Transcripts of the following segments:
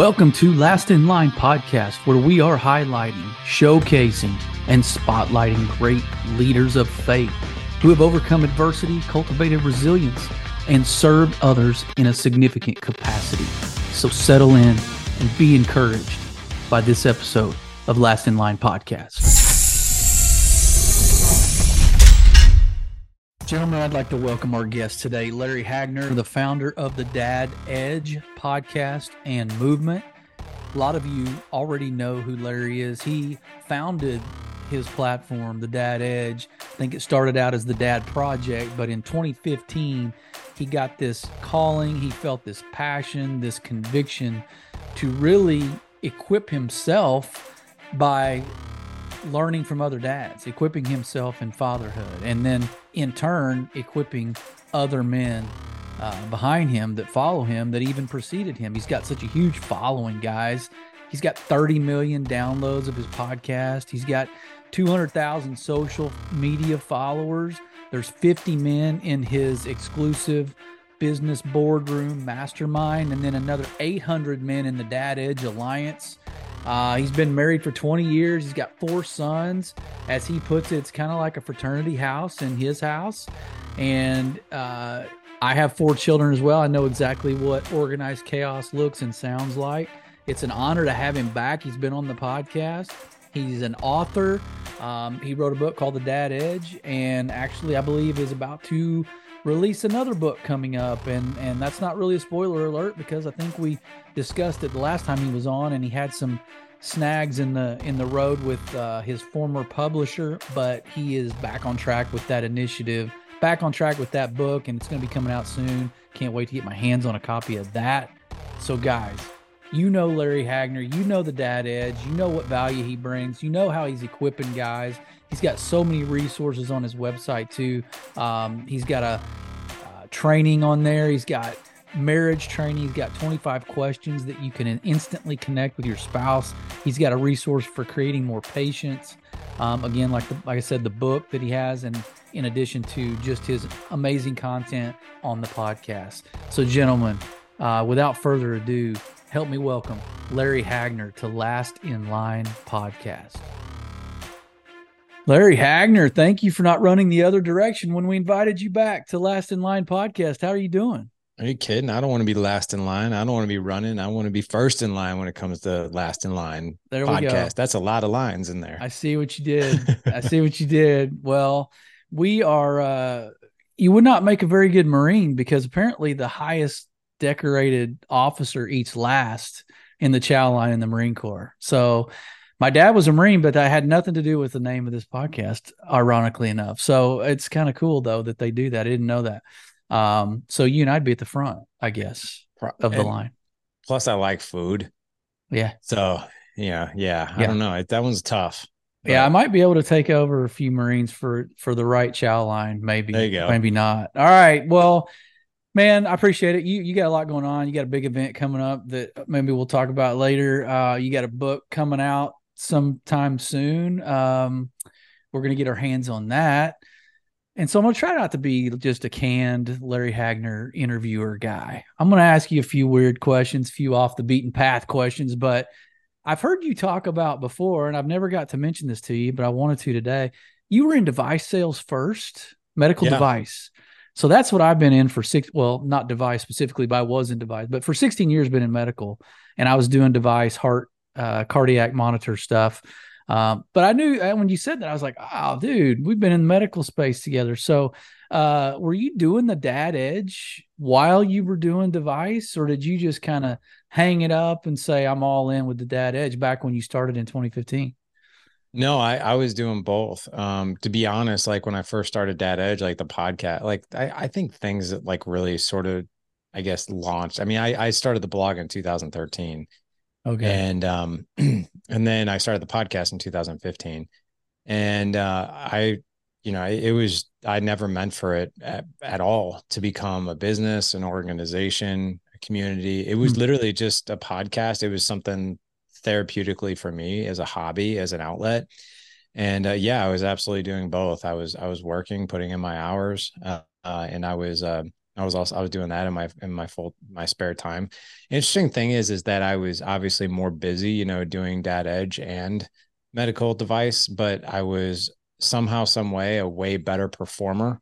Welcome to Last in Line podcast, where we are highlighting, showcasing, and spotlighting great leaders of faith who have overcome adversity, cultivated resilience, and served others in a significant capacity. So settle in and be encouraged by this episode of Last in Line podcast. Gentlemen, I'd like to welcome our guest today, Larry Hagner, the founder of the Dad Edge podcast and movement. A lot of you already know who Larry is. He founded his platform, the Dad Edge. I think it started out as the Dad Project, but in 2015, he got this calling, he felt this passion, this conviction to really equip himself by learning from other dads, equipping himself in fatherhood, and then in turn equipping other men uh, behind him that follow him that even preceded him. He's got such a huge following, guys. He's got 30 million downloads of his podcast. He's got 200,000 social media followers. There's 50 men in his exclusive business boardroom mastermind, and then another 800 men in the Dad Edge Alliance. Uh, he's been married for 20 years. He's got four sons. As he puts it, it's kind of like a fraternity house in his house. And uh, I have four children as well. I know exactly what organized chaos looks and sounds like. It's an honor to have him back. He's been on the podcast. He's an author. Um, he wrote a book called The Dad Edge, and actually, I believe is about to release another book coming up and and that's not really a spoiler alert because I think we discussed it the last time he was on and he had some snags in the in the road with uh, his former publisher but he is back on track with that initiative back on track with that book and it's going to be coming out soon can't wait to get my hands on a copy of that so guys you know Larry Hagner, you know the dad edge, you know what value he brings, you know how he's equipping guys. He's got so many resources on his website too. Um, he's got a uh, training on there. He's got marriage training. He's got 25 questions that you can instantly connect with your spouse. He's got a resource for creating more patience. Um, again, like the, like I said, the book that he has, and in addition to just his amazing content on the podcast. So, gentlemen, uh, without further ado, help me welcome Larry Hagner to Last in Line podcast. Larry Hagner, thank you for not running the other direction when we invited you back to Last in Line podcast. How are you doing? Are you kidding? I don't want to be last in line. I don't want to be running. I want to be first in line when it comes to last in line there podcast. That's a lot of lines in there. I see what you did. I see what you did. Well, we are uh you would not make a very good Marine because apparently the highest decorated officer eats last in the chow line in the Marine Corps. So my dad was a Marine, but that had nothing to do with the name of this podcast, ironically enough. So it's kind of cool though that they do that. I didn't know that. Um, so you and I'd be at the front, I guess, of the And line. Plus, I like food. Yeah. So yeah, yeah. I Yeah. don't know. That one's tough. Yeah, I might be able to take over a few Marines for for the right chow line. Maybe. There you go. Maybe not. All right. Well, man, I appreciate it. You you got a lot going on. You got a big event coming up that maybe we'll talk about later. Uh, you got a book coming out sometime soon. Um, we're gonna get our hands on that. And so I'm gonna try not to be just a canned Larry Hagner interviewer guy. I'm gonna ask you a few weird questions, a few off the beaten path questions, but I've heard you talk about before, and I've never got to mention this to you, but I wanted to today. You were in device sales first, medical Yeah. device. So that's what I've been in for six. Well, not device specifically, but I was in device. But for 16 years, been in medical, and I was doing device, heart, uh, cardiac monitor stuff. Um, but I knew uh, when you said that, I was like, "Oh, dude, we've been in the medical space together." So, uh, were you doing the Dad Edge while you were doing device, or did you just kind of hang it up and say, "I'm all in with the Dad Edge" back when you started in 2015? no, I I was doing both. Um, to be honest, like when I first started Dad Edge, like the podcast, like I I think things that like really sort of, I guess, launched. I mean, I I started the blog in 2013. Okay. and um and then i started the podcast in 2015 and uh i you know it was i never meant for it at, at all to become a business an organization a community. It was Hmm. literally just a podcast. It was something therapeutically for me as a hobby as an outlet. And uh, yeah i was absolutely doing both. I was i was working putting in my hours uh, uh, and i was uh, I was also I was doing that in my in my full my spare time. Interesting thing is is that I was obviously more busy, you know, doing Dad Edge and medical device, but I was somehow, some way, a way better performer.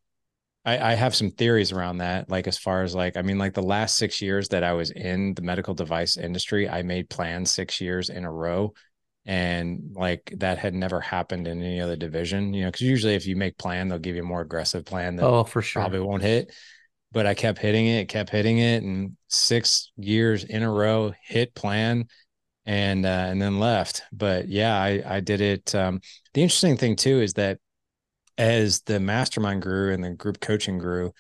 I, I have some theories around that. Like as far as like, I mean, like the last six years that I was in the medical device industry, I made plans six years in a row and like that had never happened in any other division you know because usually if you make plan they'll give you a more aggressive plan that oh for sure probably won't hit but i kept hitting it kept hitting it and six years in a row hit plan and uh, and then left but yeah i i did it um, the interesting thing too is that as the mastermind grew and the group coaching grew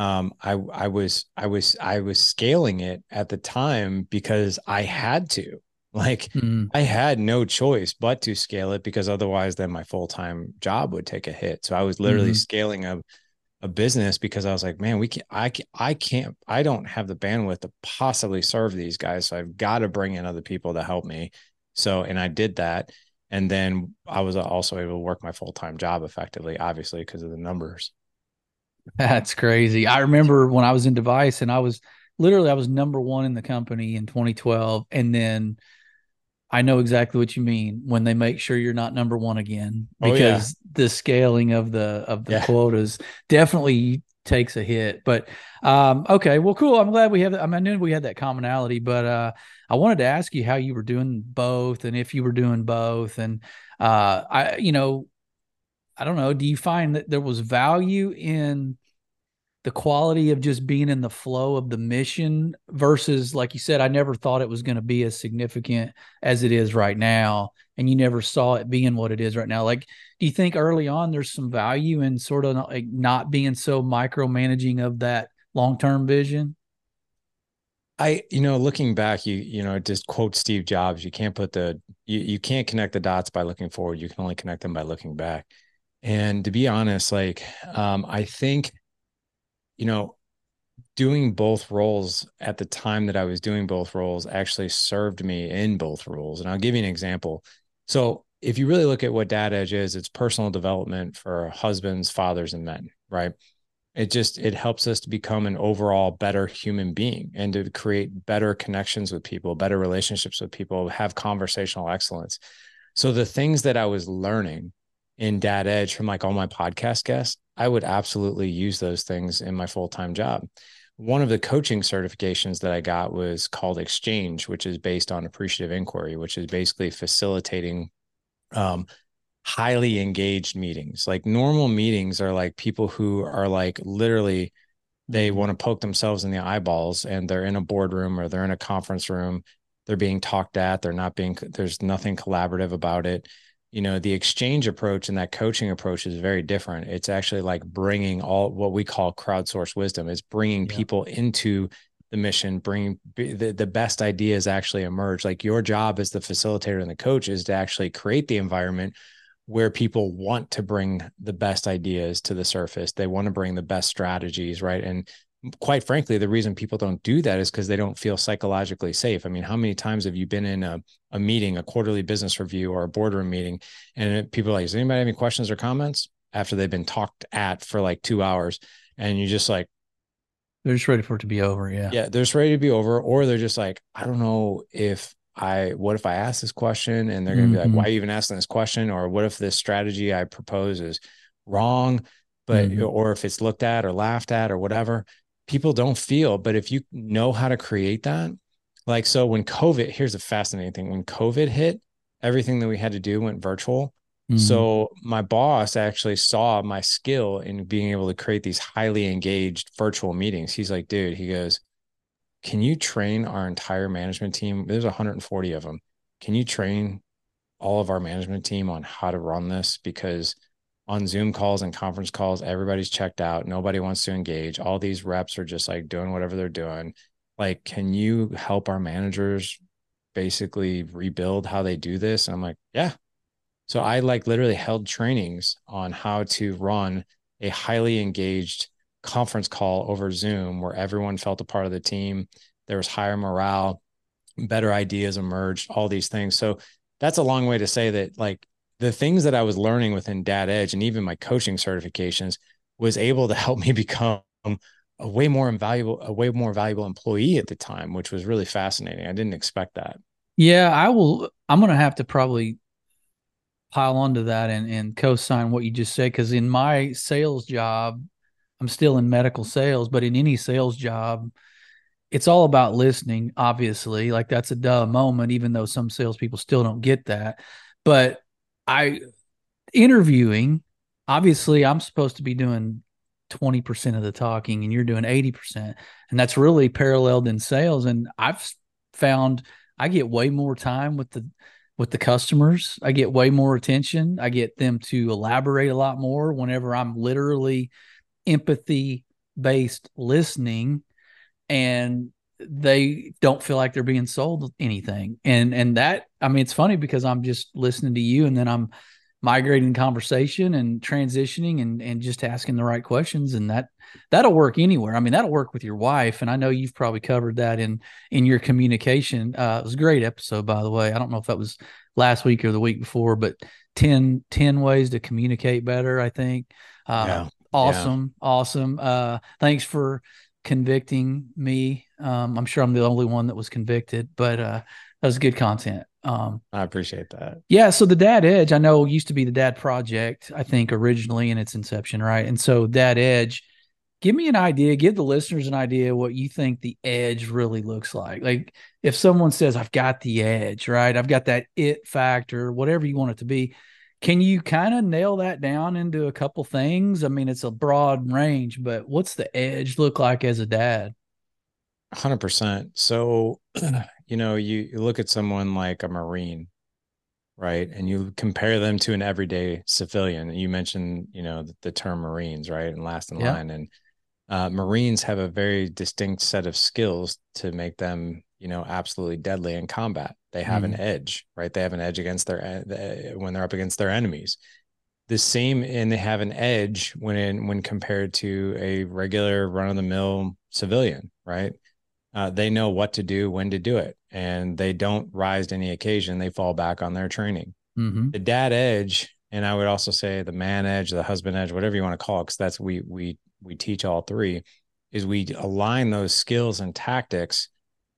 um, I I was I was I was scaling it at the time because I had to. Like mm. I had no choice but to scale it because otherwise then my full-time job would take a hit. So I was literally mm-hmm. scaling a a business because I was like, man, we can't, I can't, I can't I don't have the bandwidth to possibly serve these guys. So I've got to bring in other people to help me. So and I did that. And then I was also able to work my full-time job effectively, obviously, because of the numbers. That's crazy. I remember when I was in device and I was literally I was number one in the company in 2012. And then I know exactly what you mean when they make sure you're not number one again because oh, yeah. the scaling of the of the yeah. quotas definitely takes a hit. But um, okay, well, cool. I'm glad we have. I, mean, I knew we had that commonality, but uh, I wanted to ask you how you were doing both, and if you were doing both, and uh, I, you know, I don't know. Do you find that there was value in the quality of just being in the flow of the mission versus like you said i never thought it was going to be as significant as it is right now and you never saw it being what it is right now like do you think early on there's some value in sort of like not being so micromanaging of that long-term vision I, you know, looking back, you, you know, just quote Steve Jobs, you can't put the, you, you can't connect the dots by looking forward. You can only connect them by looking back. And to be honest, like, um, I think you know, doing both roles at the time that I was doing both roles actually served me in both roles. And I'll give you an example. So, if you really look at what Dad Edge is, it's personal development for husbands, fathers, and men, right? It just it helps us to become an overall better human being and to create better connections with people, better relationships with people, have conversational excellence. So the things that I was learning in Dad Edge from like all my podcast guests, I would absolutely use those things in my full time job. One of the coaching certifications that I got was called Exchange, which is based on appreciative inquiry, which is basically facilitating um, highly engaged meetings. Like normal meetings are like people who are like literally they mm-hmm. want to poke themselves in the eyeballs and they're in a boardroom or they're in a conference room. They're being talked at. They're not being, there's nothing collaborative about it you know the exchange approach and that coaching approach is very different. It's actually like bringing all what we call crowdsource wisdom. It's bringing yeah. people into the mission bringing the, the best ideas actually emerge. Like your job as the facilitator and the coach is to actually create the environment where people want to bring the best ideas to the surface. They want to bring the best strategies right? And quite frankly, the reason people don't do that is because they don't feel psychologically safe. I mean, how many times have you been in a, a meeting, a quarterly business review, or a boardroom meeting, and people are like, "Does anybody have any questions or comments?" After they've been talked at for like two hours, and you're just like, they're just ready for it to be over. Yeah, yeah, they're just ready to be over, or they're just like, I don't know if I, what if I ask this question, and they're gonna mm-hmm. be like, mm-hmm. "Why are you even asking this question?" Or what if this strategy I propose is wrong? But mm-hmm. or if it's looked at or laughed at or whatever people don't feel. But if you know how to create that, like, so when COVID, here's a fascinating thing when COVID hit, everything that we had to do went virtual. Mm-hmm. So my boss actually saw my skill in being able to create these highly engaged virtual meetings. He's like, dude, he goes, can you train our entire management team? There's 140 of them. Can you train all of our management team on how to run this? Because on Zoom calls and conference calls, everybody's checked out. Nobody wants to engage. All these reps are just like doing whatever they're doing. Like, can you help our managers basically rebuild how they do this? And I'm like, yeah. So I like literally held trainings on how to run a highly engaged conference call over Zoom where everyone felt a part of the team. There was higher morale, better ideas emerged, all these things. So that's a long way to say that like the things that I was learning within Dad Edge and even my coaching certifications was able to help me become a way more invaluable, a way more valuable employee at the time, which was really fascinating. I didn't expect that. Yeah, I will. I'm going to have to probably pile onto that and, and co-sign what you just said because in my sales job, I'm still in medical sales, but in any sales job, it's all about listening. Obviously, like that's a duh moment, even though some salespeople still don't get that. But I interviewing, obviously, I'm supposed to be doing 20% of the talking and you're doing 80%. And that's really paralleled in sales. And I've found I get way more time with the with the customers. I get way more attention. I get them to elaborate a lot more whenever I'm literally empathy based listening and they don't feel like they're being sold anything. And and that I mean it's funny because I'm just listening to you and then I'm migrating conversation and transitioning and and just asking the right questions and that that'll work anywhere. I mean that'll work with your wife. And i know you've probably covered that in in your communication. Uh it was a great episode by the way. I don't know if that was last week or the week before but 10 10 ways to communicate better i think. Uh yeah. awesome. Yeah. awesome. Uh thanks for convicting me um i'm sure i'm the only one that was convicted but uh that was good content um, I appreciate that. Yeah. So the Dad Edge, I know used to be the Dad Project, I think originally in its inception, right? And so Dad Edge, give me an idea, give the listeners an idea what you think the edge really looks like. Like if someone says, I've got the edge, right? I've got that it factor, whatever you want it to be. Can you kind of nail that down into a couple things? I mean, it's a broad range, but what's the edge look like as a dad? 100%. So you know, you, you look at someone like a Marine, right? And you compare them to an everyday civilian. You mentioned, you know, the, the term Marines, right? And last in yeah. line. And uh, Marines have a very distinct set of skills to make them, you know, absolutely deadly in combat. They have mm. an edge, right? They have an edge against their when they're up against their enemies. The same, and they have an edge when in, when compared to a regular run of the mill civilian, right? uh, they know what to do, when to do it, and they don't rise to any occasion. They fall back on their training. Mm-hmm. The dad edge, and I would also say the man edge, the husband edge, whatever you want to call it, because that's we we we teach all three, is we align those skills and tactics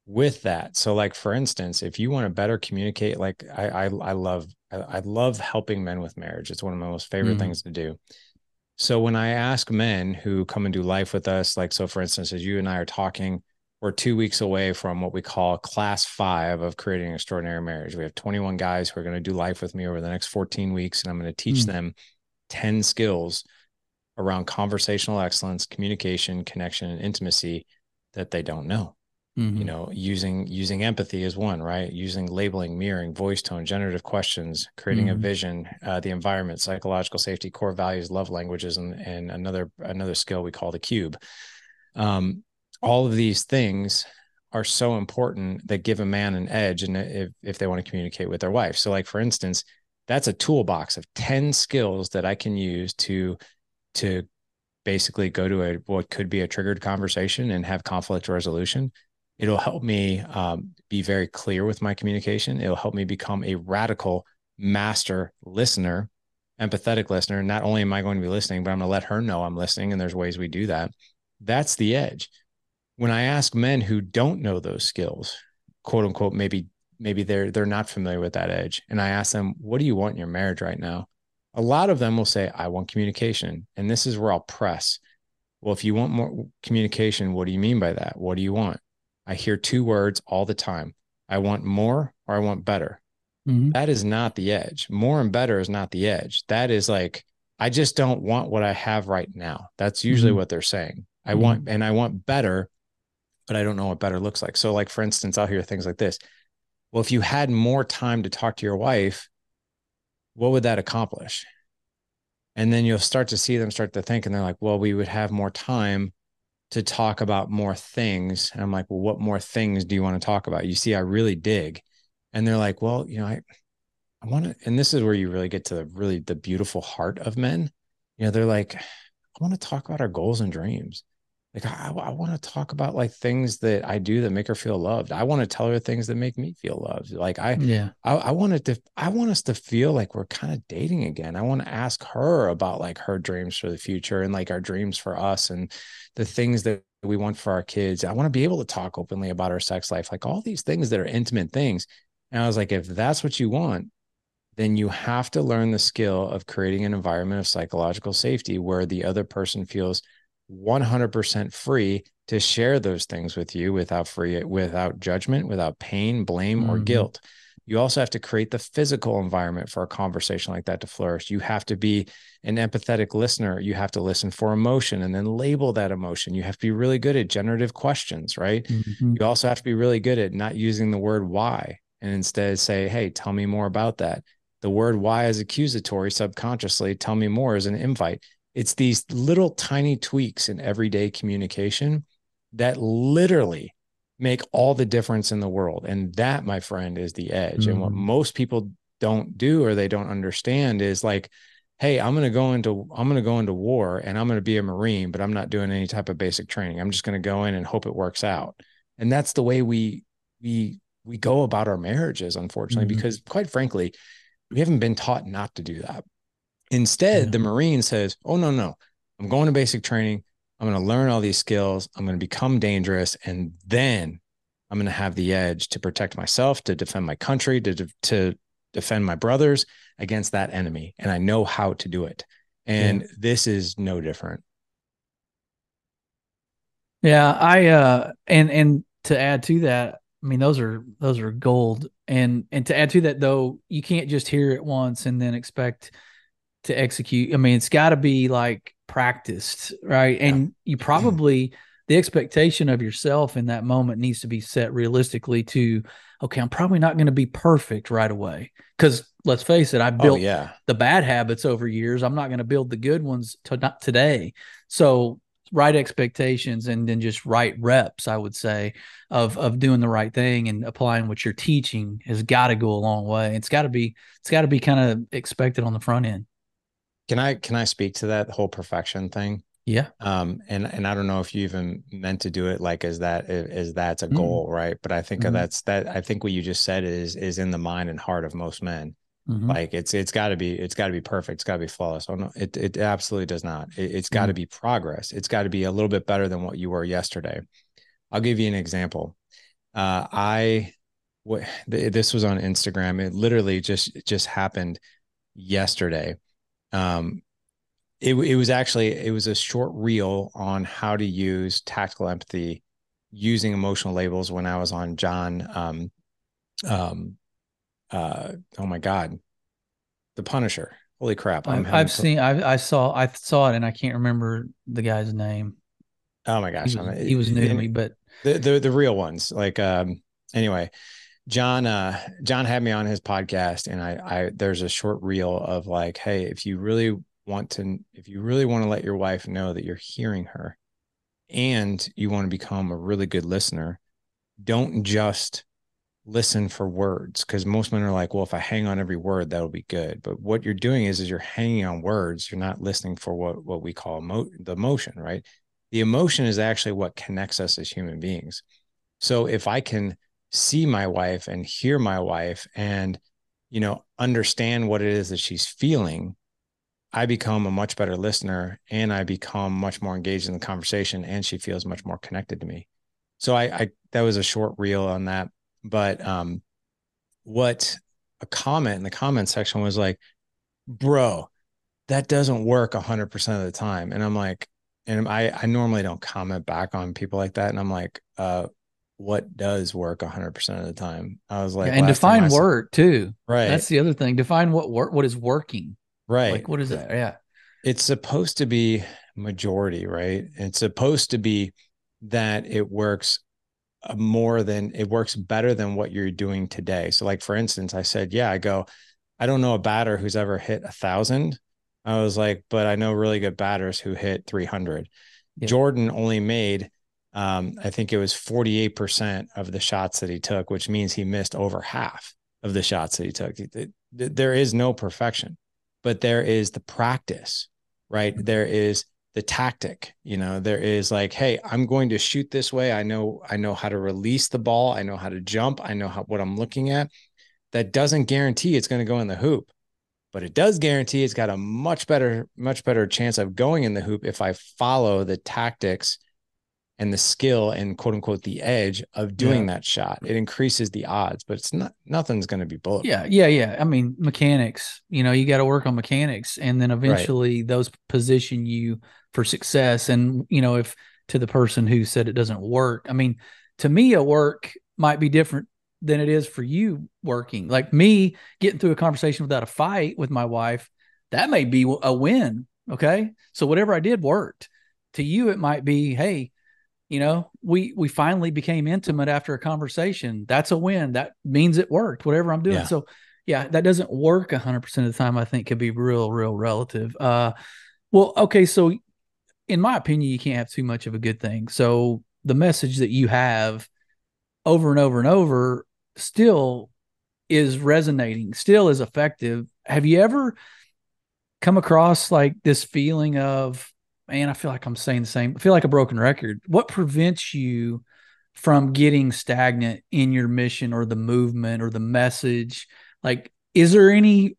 with that. So, like for instance, if you want to better communicate, like I I, I love I, I, love helping men with marriage. It's one of my most favorite mm-hmm. things to do. So when I ask men who come and do life with us, like so, for instance, as you and I are talking we're two weeks away from what we call class five of creating an extraordinary marriage. We have 21 guys who are going to do life with me over the next 14 weeks, and I'm going to teach mm. them 10 skills around conversational excellence, communication, connection, and intimacy that they don't know. Mm-hmm. You know, using using empathy is one, right? Using labeling, mirroring, voice tone, generative questions, creating mm-hmm. a vision, uh, the environment, psychological safety, core values, love languages, and and another another skill we call the cube. Um, all of these things are so important that give a man an edge and if, if they want to communicate with their wife so like for instance that's a toolbox of 10 skills that i can use to to basically go to a what could be a triggered conversation and have conflict resolution it'll help me um, be very clear with my communication it'll help me become a radical master listener empathetic listener not only am i going to be listening but i'm going to let her know i'm listening and there's ways we do that that's the edge when I ask men who don't know those skills, quote unquote, maybe maybe they're they're not familiar with that edge, and I ask them, "What do you want in your marriage right now?" A lot of them will say, "I want communication," and this is where I'll press. Well, if you want more communication, what do you mean by that? What do you want? I hear two words all the time. I want more or I want better. Mm-hmm. That is not the edge. More and better is not the edge. That is like, I just don't want what I have right now. That's usually mm-hmm. what they're saying. I mm-hmm. want, and I want better but I don't know what better looks like. So, like for instance, I'll hear things like this. Well, if you had more time to talk to your wife, what would that accomplish? And then you'll start to see them start to think, and they're like, well, we would have more time to talk about more things. And I'm like, well, what more things do you want to talk about? You see, I really dig. And they're like, well, you know, I, I want to, and this is where you really get to the really the beautiful heart of men. You know, they're like, I want to talk about our goals and dreams. Like I, I want to talk about like things that I do that make her feel loved. I want to tell her things that make me feel loved. Like I, yeah, I, I wanted to, I want us to feel like we're kind of dating again. I want to ask her about like her dreams for the future and like our dreams for us and the things that we want for our kids. I want to be able to talk openly about our sex life, like all these things that are intimate things. And I was like, if that's what you want, then you have to learn the skill of creating an environment of psychological safety where the other person feels 100% free to share those things with you without free without judgment without pain blame mm-hmm. or guilt. You also have to create the physical environment for a conversation like that to flourish. You have to be an empathetic listener. You have to listen for emotion and then label that emotion. You have to be really good at generative questions right? Mm-hmm. you also have to be really good at not using the word why and instead say hey tell me more about that. The word why is accusatory subconsciously. Tell me more is an invite it's these little tiny tweaks in everyday communication that literally make all the difference in the world. And that, my friend, is the edge. Mm-hmm. And what mm-hmm. most people don't do or they don't understand is like, hey, I'm going to go into I'm going to go into war and I'm going to be a marine, but I'm not doing any type of basic training. I'm just going to go in and hope it works out. And that's the way we we we go about our marriages unfortunately mm-hmm. because quite frankly, we haven't been taught not to do that. Instead, yeah. the Marine says, Oh, no, no, I'm going to basic training. I'm going to learn all these skills. I'm going to become dangerous. And then I'm going to have the edge to protect myself, to defend my country, to, to defend my brothers against that enemy. And I know how to do it. And yeah. this is no different. Yeah. I, uh, and, and to add to that, I mean, those are, those are gold. And, and to add to that though, you can't just hear it once and then expect, to execute. I mean, it's got to be like practiced, right? Yeah. And you mm-hmm. probably the expectation of yourself in that moment needs to be set realistically to okay, I'm probably not going to be perfect right away cuz let's face it, I oh, built oh, yeah. the bad habits over years. I'm not going to build the good ones to not today. So right expectations and then just right reps i would say of of doing the right thing and applying what you're teaching has got to go a long way it's got to be it's got to be kind of expected on the front end can I can I speak to that whole perfection thing? Yeah. Um, and and I don't know if you even meant to do it like as that as that's a mm-hmm. goal, mm right? But I think mm-hmm. that's that. I think what you just said is is in the mind and heart of most men. Mm-hmm. Like it's it's got to be it's got to be perfect. It's got to be flawless. Oh no, it it absolutely does not. It, has got to be progress. It's got to be a little bit better than what you were yesterday. I'll give you an example. Uh, I what this was on Instagram. It literally just just happened yesterday um, it, it was actually it was a short reel on how to use tactical empathy using emotional labels when I was on John um um uh oh my god the Punisher. Holy crap i have seen I, I saw I saw it and I can't remember the guy's name. Oh my gosh he was, he was new to me but the, the the real ones like um anyway John uh John had me on his podcast and I I there's a short reel of like hey if you really want to if you really want to let your wife know that you're hearing her and you want to become a really good listener don't just listen for words. Because most men are like well if i hang on every word that'll be good. But what you're doing is is you're hanging on words. You're not listening for what what we call emo- the emotion right? The emotion is actually what connects us as human beings. So if i can see my wife and hear my wife and you know understand what it is that she's feeling i become a much better listener and i become much more engaged in the conversation and she feels much more connected to me. So i, I that was a short reel on that but um what a comment in the comment section was like bro that doesn't work 100% of the time. And i'm like and i i normally don't comment back on people like that and i'm like uh what does work 100% of the time. I was like, yeah, and define work too. Right. That's the other thing. Define what work, what is working. Right. Like, what is that? Yeah. It's supposed to be majority, right? It's supposed to be that it works uh, more than it works better than what you're doing today. So, like, for instance, I said, yeah, I go, I don't know a batter who's ever hit a thousand. I was like, but I know really good batters who hit 300. Yeah. Jordan only made um, I think it was 48% of the shots that he took, which means he missed over half of the shots that he took. There is no perfection, but there is the practice, right? There is the tactic you know? There is like hey i'm going to shoot this way. I know i know how to release the ball. I know how to jump. I know how, what i'm looking at. That doesn't guarantee it's going to go in the hoop but it does guarantee it's got a much better much better chance of going in the hoop if i follow the tactics and the skill and quote unquote the edge of doing yeah. that shot. It increases the odds, but it's not nothing's going to be bulletproof. Yeah, yeah, yeah. I mean, mechanics. You know, you got to work on mechanics, and then eventually right. those position you for success. And you know, if to the person who said it doesn't work, I mean, to me, a work might be different than it is for you working. Like me getting through a conversation without a fight with my wife, that may be a win. Okay, so whatever I did worked. To you, it might be, hey, you know we we finally became intimate after a conversation. That's a win. That means it worked whatever i'm doing. Yeah. so yeah that doesn't work 100% of the time i think could be real real relative. Uh well okay so in my opinion you can't have too much of a good thing. So the message that you have over and over and over still is resonating still is effective. Have you ever come across like this feeling of man, I feel like I'm saying the same. I feel like a broken record. What prevents you from getting stagnant in your mission or the movement or the message? Like, is there any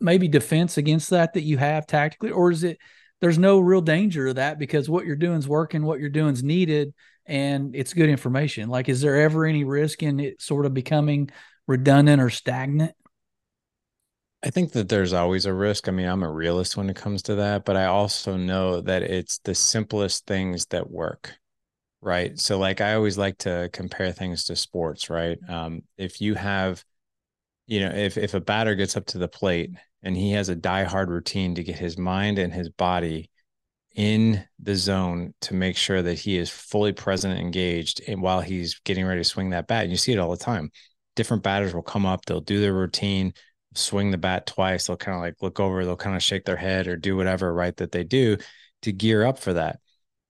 maybe defense against that that you have tactically, or is it there's no real danger of that because what you're doing is working, what you're doing is needed, and it's good information? Like, is there ever any risk in it sort of becoming redundant or stagnant? I think that there's always a risk. I mean, I'm a realist when it comes to that, but I also know that it's the simplest things that work. Right. So, like, I always like to compare things to sports, right? Um, if you have, you know, if, if a batter gets up to the plate and he has a die-hard routine to get his mind and his body in the zone to make sure that he is fully present and engaged and while he's getting ready to swing that bat, and you see it all the time. Different batters will come up, they'll do their routine swing the bat twice, they'll kind of like look over, they'll kind of shake their head or do whatever, right, that they do to gear up for that.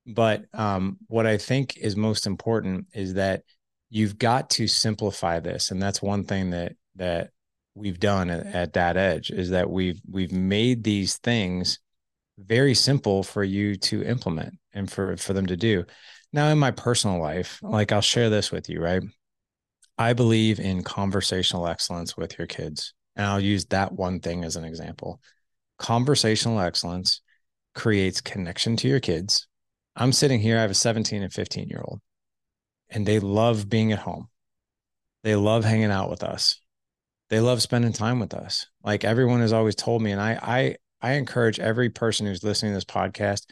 But um, what I think is most important is that you've got to simplify this. And that's one thing that that we've done at, at Dad Edge is that we've we've made these things very simple for you to implement and for for them to do. Now in my personal life, like I'll share this with you, right? I believe in conversational excellence with your kids. And I'll use that one thing as an example. Conversational excellence creates connection to your kids. I'm sitting here, I have a 17 and 15 year old, and they love being at home. They love hanging out with us. They love spending time with us. Like everyone has always told me, and I I I encourage every person who's listening to this podcast,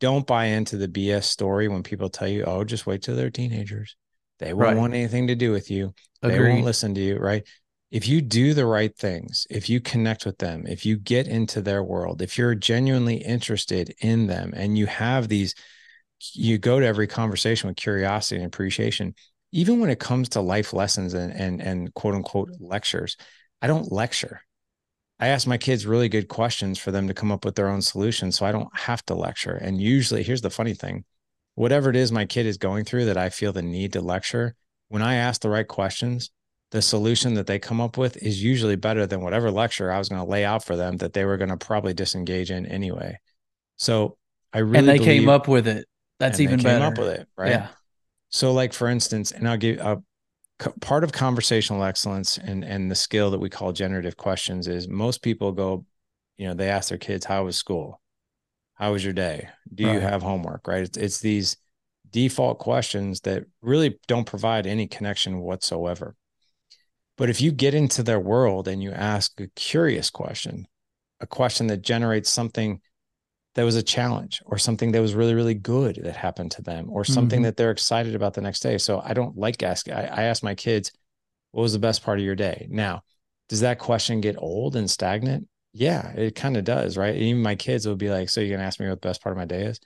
don't buy into the BS story when people tell you, oh, just wait till they're teenagers. They won't right. want anything to do with you. Agreed. They won't listen to you, right? If you do the right things, if you connect with them, if you get into their world, if you're genuinely interested in them and you have these, you go to every conversation with curiosity and appreciation, even when it comes to life lessons and, and, and quote unquote mm-hmm. lectures, I don't lecture. I ask my kids really good questions for them to come up with their own solutions. So I don't have to lecture. And usually, here's the funny thing whatever it is my kid is going through that I feel the need to lecture, when I ask the right questions, the solution that they come up with is usually better than whatever lecture I was going to lay out for them that they were going to probably disengage in anyway. So I really and they came up with it. That's even better. Came up with it, right? Yeah. So, like for instance, and I'll give uh, a part of conversational excellence and and the skill that we call generative questions is most people go, you know, they ask their kids, "How was school? How was your day? Do right. you have homework?" Right? It's, it's these default questions that really don't provide any connection whatsoever. But if you get into their world and you ask a curious question, a question that generates something that was a challenge or something that was really, really good that happened to them or something mm-hmm. that they're excited about the next day. So I don't like asking, I, I ask my kids, what was the best part of your day? Now, does that question get old and stagnant? Yeah, it kind of does, right? Even my kids will be like, So you're gonna ask me what the best part of my day is?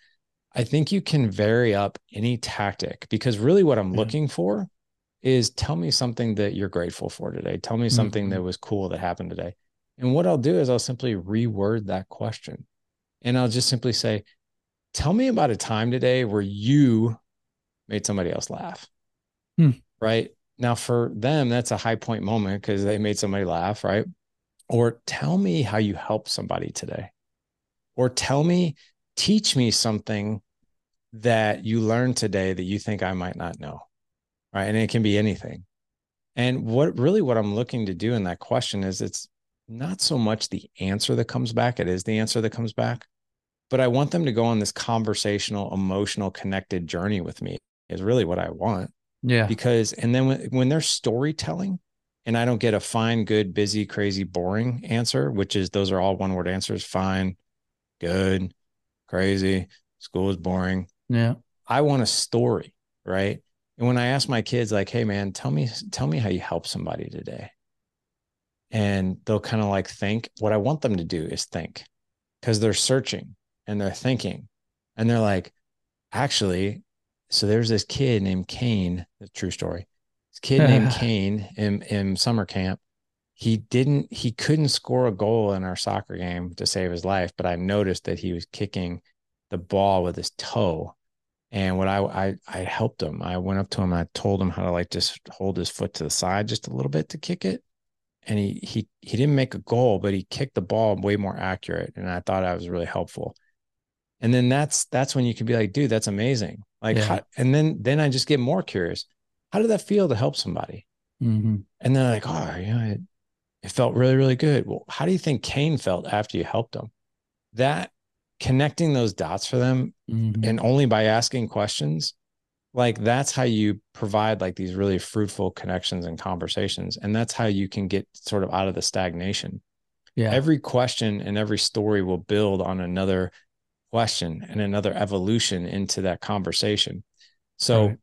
I think you can vary up any tactic because really what I'm looking for is tell me something that you're grateful for today. Tell me something mm-hmm. that was cool that happened today. And what I'll do is I'll simply reword that question. And I'll just simply say, tell me about a time today where you made somebody else laugh. Hmm. Right. Now, for them, that's a high point moment because they made somebody laugh. Right. Or tell me how you helped somebody today. Or tell me teach me something that you learned today that you think I might not know. Right. And it can be anything. And what really what I'm looking to do in that question is it's not so much the answer that comes back, it is the answer that comes back. But I want them to go on this conversational, emotional, connected journey with me, is really what I want. Yeah. Because, and then when, when they're storytelling, and I don't get a fine, good, busy, crazy, boring answer, which is those are all one word answers fine, good, crazy, school is boring. Yeah. I want a story, right? And when I ask my kids, like, hey man, tell me, tell me how you help somebody today. And they'll kind of like think, what I want them to do is think because they're searching and they're thinking. And they're like, actually, so there's this kid named Kane, the true story. This kid named Kane in, in summer camp. He didn't, he couldn't score a goal in our soccer game to save his life, but I noticed that he was kicking the ball with his toe and what I, I I helped him. I went up to him. I told him how to like just hold his foot to the side just a little bit to kick it. And he he he didn't make a goal, but he kicked the ball way more accurate. And I thought I was really helpful. And then that's that's when you can be like, dude, that's amazing. Like, Yeah. how, and then then I just get more curious. How did that feel to help somebody? hmm And they're like, oh, yeah, it, it felt really, really good. Well, how do you think Kane felt after you helped him? That connecting those dots for them hmm and only by asking questions like that's how you provide like these really fruitful connections and conversations and that's how you can get sort of out of the stagnation yeah. every question and every story will build on another question and another evolution into that conversation so Right.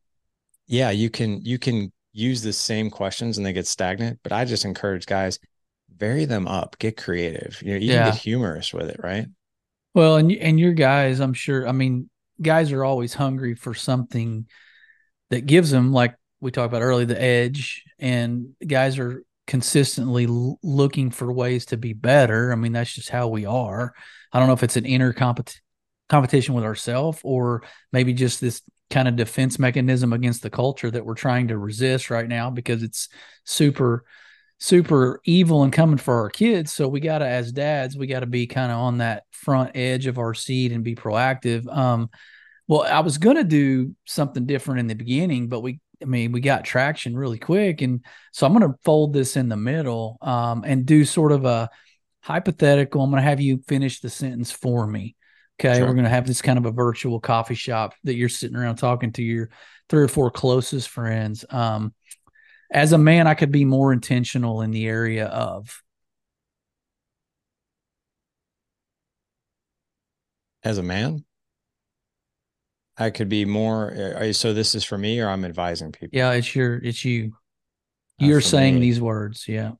yeah you can you can use the same questions and they get stagnant but i just encourage guys vary them up get creative you know even Yeah. get humorous with it right Well, and and your guys, I'm sure. I mean, guys are always hungry for something that gives them, like we talked about earlier, the edge. And guys are consistently l- looking for ways to be better. I mean, that's just how we are. I don't know if it's an inner compet- competition with ourselves or maybe just this kind of defense mechanism against the culture that we're trying to resist right now because it's super super evil and coming for our kids. So we got to, as dads, we got to be kind of on that front edge of our seat and be proactive. Um, well, I was going to do something different in the beginning, but we, I mean, we got traction really quick. And so I'm going to fold this in the middle um, and do sort of a hypothetical. I'm going to have you finish the sentence for me. Okay. Sure. We're going to have this kind of a virtual coffee shop that you're sitting around talking to your three or four closest friends. Um, as a man, I could be more intentional in the area of. as a man i could be more uh, so this is for me or i'm advising people Yeah, it's your, it's you. Uh, You're for saying me. these words. Yeah.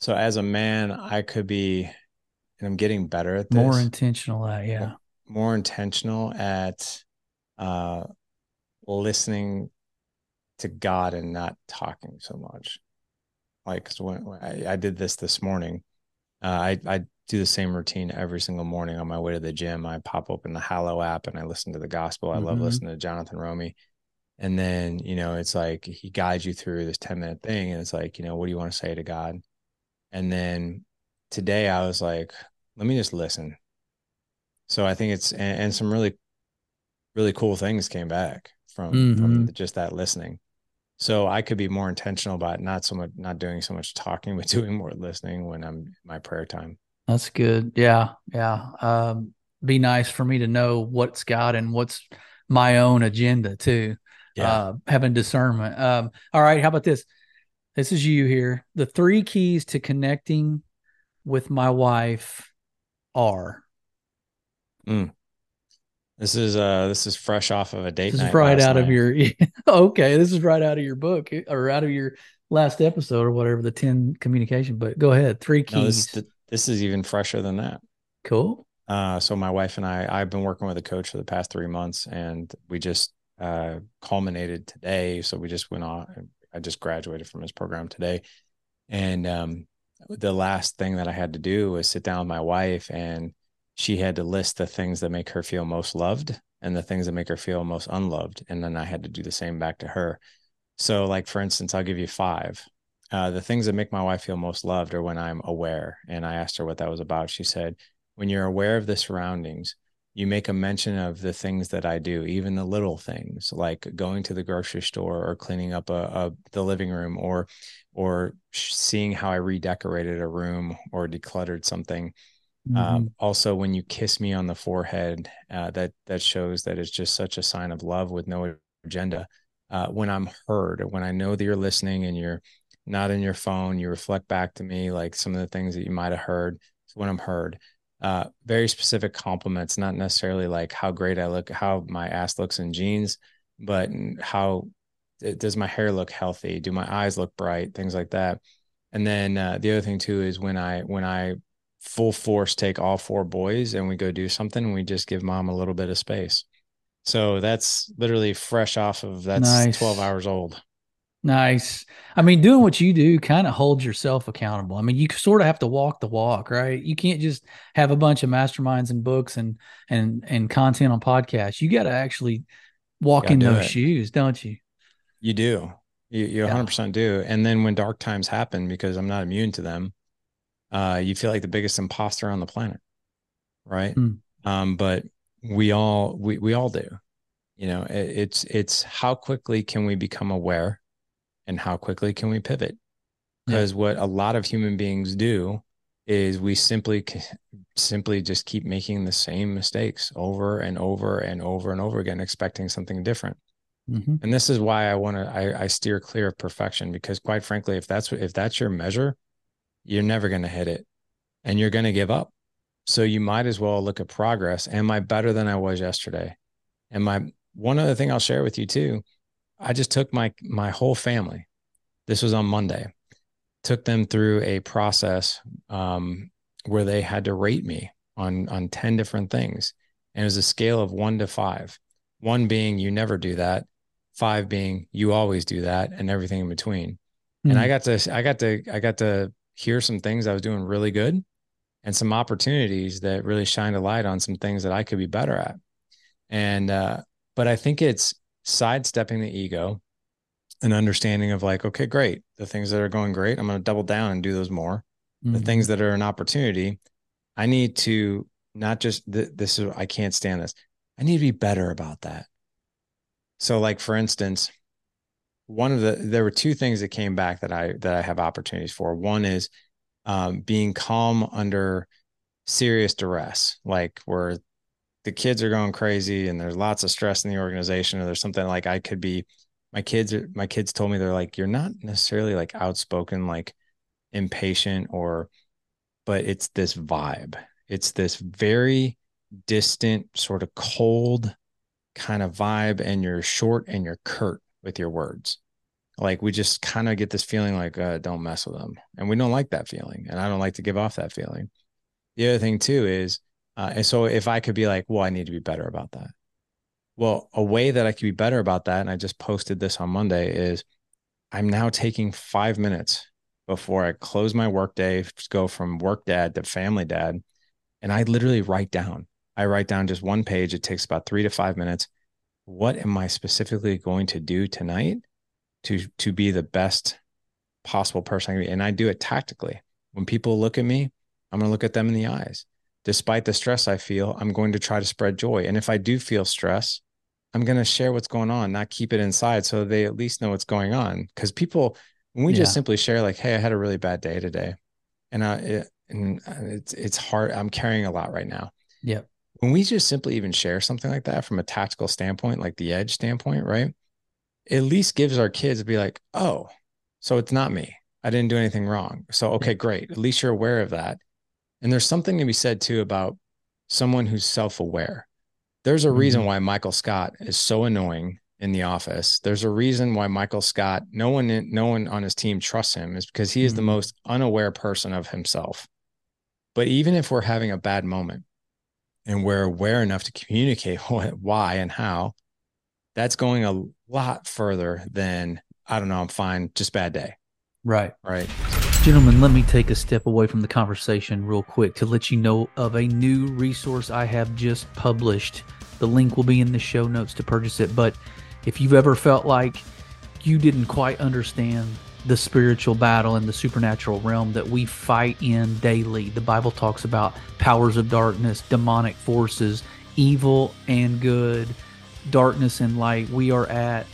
so as a man i could be and i'm getting better at this More intentional at, yeah. more intentional at uh listening to god and not talking so much. Like when, when I, I did this this morning uh, i i do the same routine every single morning on my way to the gym. I pop open the hallow app and i listen to the gospel. I love Mhm. listening to Jonathan Roumie. And then you know it's like he guides you through this 10 minute thing and it's like you know what do you want to say to god? And then today i was like let me just listen. So i think it's and, and some really really cool things came back from from Mhm. just that listening so i could be more intentional about not so much not doing so much talking but doing more listening when i'm in my prayer time That's good. Yeah. Yeah. Um, be nice for me to know what's God and what's my own agenda too. Uh, having discernment. Um, all right. How about this? This is you here. The three keys to connecting with my wife are. This is uh this is fresh off of a date This night is right out of your okay. This is right out of your book or out of your last episode or whatever the ten communication. But go ahead. Three no this keys. is this is even fresher than that cool. Uh, so my wife and I, I've been working with a coach for the past three months, and we just uh, culminated today. So we just went on. I just graduated from his program today, and um, the last thing that I had to do was sit down with my wife, and she had to list the things that make her feel most loved and the things that make her feel most unloved, and then I had to do the same back to her. So, like for instance, I'll give you five. Uh, the things that make my wife feel most loved are when I'm aware. And I asked her what that was about. She said, when you're aware of the surroundings, you make a mention of the things that I do, even the little things like going to the grocery store or cleaning up a, a the living room or or seeing how I redecorated a room or decluttered something. Mm-hmm. Um, also, when you kiss me on the forehead, uh, that that shows that it's just such a sign of love with no agenda. Uh, when I'm heard, when I know that you're listening and you're not in your phone, you reflect back to me like some of the things that you might have heard. So when I'm heard, uh, very specific compliments, not necessarily like how great I look, how my ass looks in jeans, but how does my hair look healthy? Do my eyes look bright? Things like that. And then uh, the other thing too is when I when I full force take all four boys and we go do something, we just give mom a little bit of space. So that's literally fresh off of that's nice. 12 hours old. Nice. I mean, doing what you do kind of holds yourself accountable. I mean, you sort of have to walk the walk, right? You can't just have a bunch of masterminds and books and and and content on podcasts. You got to actually walk in those it. shoes, don't you? You do. You you yeah. 100% do. And then when dark times happen because I'm not immune to them, uh you feel like the biggest imposter on the planet. Right? Mm. Um but we all we we all do. You know, it, it's it's how quickly can we become aware and how quickly can we pivot because yeah. what a lot of human beings do is we simply simply just keep making the same mistakes over and over and over and over again expecting something different mm-hmm. and this is why i want to I, I steer clear of perfection because quite frankly if that's if that's your measure you're never going to hit it and you're going to give up so you might as well look at progress am i better than i was yesterday Am I one other thing i'll share with you too I just took my my whole family. This was on Monday. Took them through a process um, where they had to rate me on on ten different things, and it was a scale of one to five. One being you never do that, five being you always do that, and everything in between. Mm-hmm. And I hmm. got to I got to I got to hear some things I was doing really good, and some opportunities that really shined a light on some things that I could be better at. And uh, but I think it's sidestepping the ego and understanding of like, okay, great. The things that are going great, I'm going to double down and do those more. Mm-hmm. The things that are an opportunity, I need to not just th- this is I can't stand this. I need to be better about that. So, like for instance, one of the there were two things that came back that I that I have opportunities for. One is um, being calm under serious duress, like where the kids are going crazy and there's lots of stress in the organization or there's something like I could be my kids my kids told me they're like you're not necessarily like outspoken like impatient or but it's this vibe it's this very distant sort of cold kind of vibe and you're short and you're curt with your words like we just kind of get this feeling like uh, don't mess with them and we don't like that feeling and i don't like to give off that feeling the other thing too is uh, and so if I could be like, well, I need to be better about that. Well, a way that I could be better about that, and I just posted this on Monday, is I'm now taking five minutes before I close my workday, to go from work dad to family dad. And I literally write down, I write down just one page. It takes about three to five minutes. What am I specifically going to do tonight to, to be the best possible person I can be? And I do it tactically. When people look at me, I'm going to look at them in the eyes despite the stress I feel, I'm going to try to spread joy. And if I do feel stress, I'm going to share what's going on, not keep it inside so they at least know what's going on. Because people, when we yeah. just simply share, like, hey, I had a really bad day today. And, I, it, and uh, it's, it's hard. I'm carrying a lot right now. Yeah. When we just simply even share something like that from a tactical standpoint, like the edge standpoint, right? It At least gives our kids to be like, oh, so it's not me. I didn't do anything wrong. So, okay, great. At least you're aware of that. And there's something to be said too about someone who's self aware. There's a mm-hmm. reason why Michael Scott is so annoying in the office. There's a reason why Michael Scott, no one, no one on his team trusts him, is because he is mm-hmm. the most unaware person of himself. But even if we're having a bad moment and we're aware enough to communicate what, why and how, that's going a lot further than I don't know, I'm fine, just bad day. Right. Right. Gentlemen, let me take a step away from the conversation real quick to let you know of a new resource I have just published. The link will be in the show notes to purchase it. But if you've ever felt like you didn't quite understand the spiritual battle and the supernatural realm that we fight in daily, the Bible talks about powers of darkness, demonic forces, evil and good, darkness and light. We are at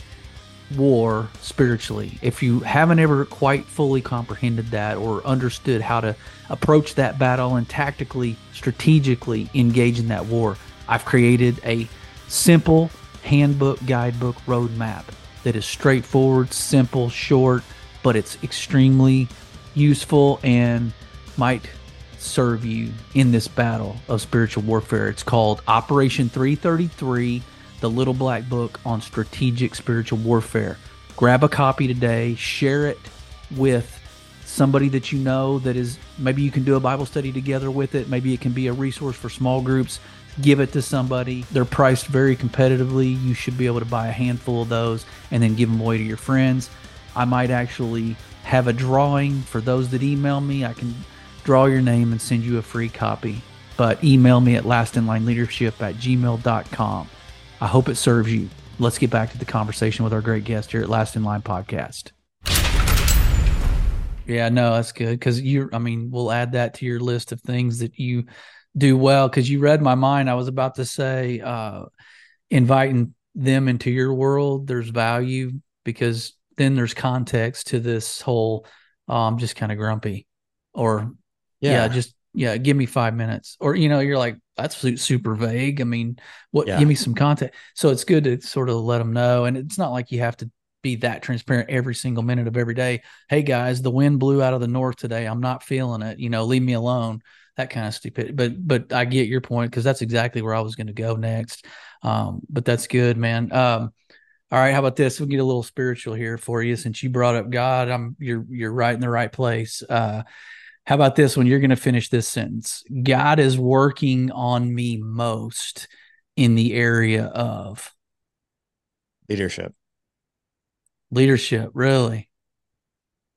war spiritually. If you haven't ever quite fully comprehended that or understood how to approach that battle and tactically, strategically engage in that war, I've created a simple handbook, guidebook, roadmap that is straightforward, simple, short, but it's extremely useful and might serve you in this battle of spiritual warfare. It's called Operation 333 The Little Black Book on Strategic Spiritual Warfare. Grab a copy today, share it with somebody that you know that is maybe you can do a Bible study together with it. Maybe it can be a resource for small groups. Give it to somebody. They're priced very competitively. You should be able to buy a handful of those and then give them away to your friends. I might actually have a drawing for those that email me. I can draw your name and send you a free copy. But email me at lastinlineleadership at gmail.com. I hope it serves you. Let's get back to the conversation with our great guest here at Last in Line Podcast. Yeah, no, that's good because you. I mean, we'll add that to your list of things that you do well. Because you read my mind. I was about to say, uh, inviting them into your world. There's value because then there's context to this whole. Oh, I'm just kind of grumpy, or yeah. yeah. just yeah, give me five minutes, or you know, you're like that's super vague. I mean, what? Yeah. Give me some context. So it's good to sort of let them know, and it's not like you have to be that transparent every single minute of every day. Hey guys, the wind blew out of the north today. I'm not feeling it. You know, leave me alone. That kind of stupid. But but I get your point because that's exactly where I was going to go next. Um, but that's good, man. Um, all right, how about this? We'll get a little spiritual here for you since you brought up God. I'm you're you're right in the right place. Uh, how about this when you're going to finish this sentence? God is working on me most in the area of leadership leadership really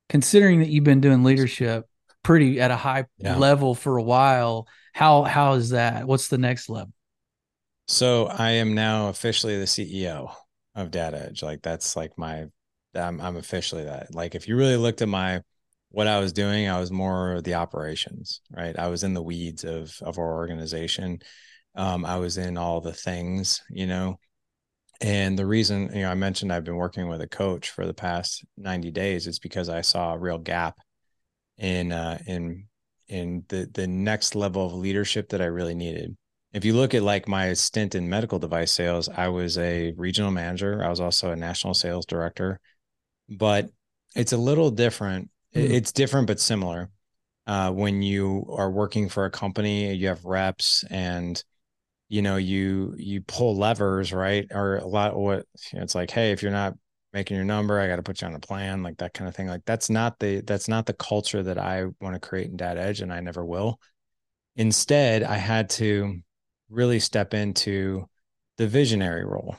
considering that you've been doing leadership pretty at a high yeah. level for a while how how is that what's the next level so i am now officially the ceo of dad edge. Like that's like my I'm, I'm officially that. Like if you really looked at my what i was doing i was more the operations right? I was in the weeds of of our organization. Um, i was in all the things you know? And the reason, you know, I mentioned I've been working with a coach for the past 90 days is because I saw a real gap in uh in in the the next level of leadership that I really needed. If you look at like my stint in medical device sales, I was a regional manager. I was also a national sales director. But it's a little different. Mm-hmm. It's different but similar. Uh, when you are working for a company, you have reps and you know you you pull levers right or a lot of what it's like hey if you're not making your number i got to put you on a plan like that kind of thing like that's not the that's not the culture that i want to create in dad edge and i never will instead i had to really step into the visionary role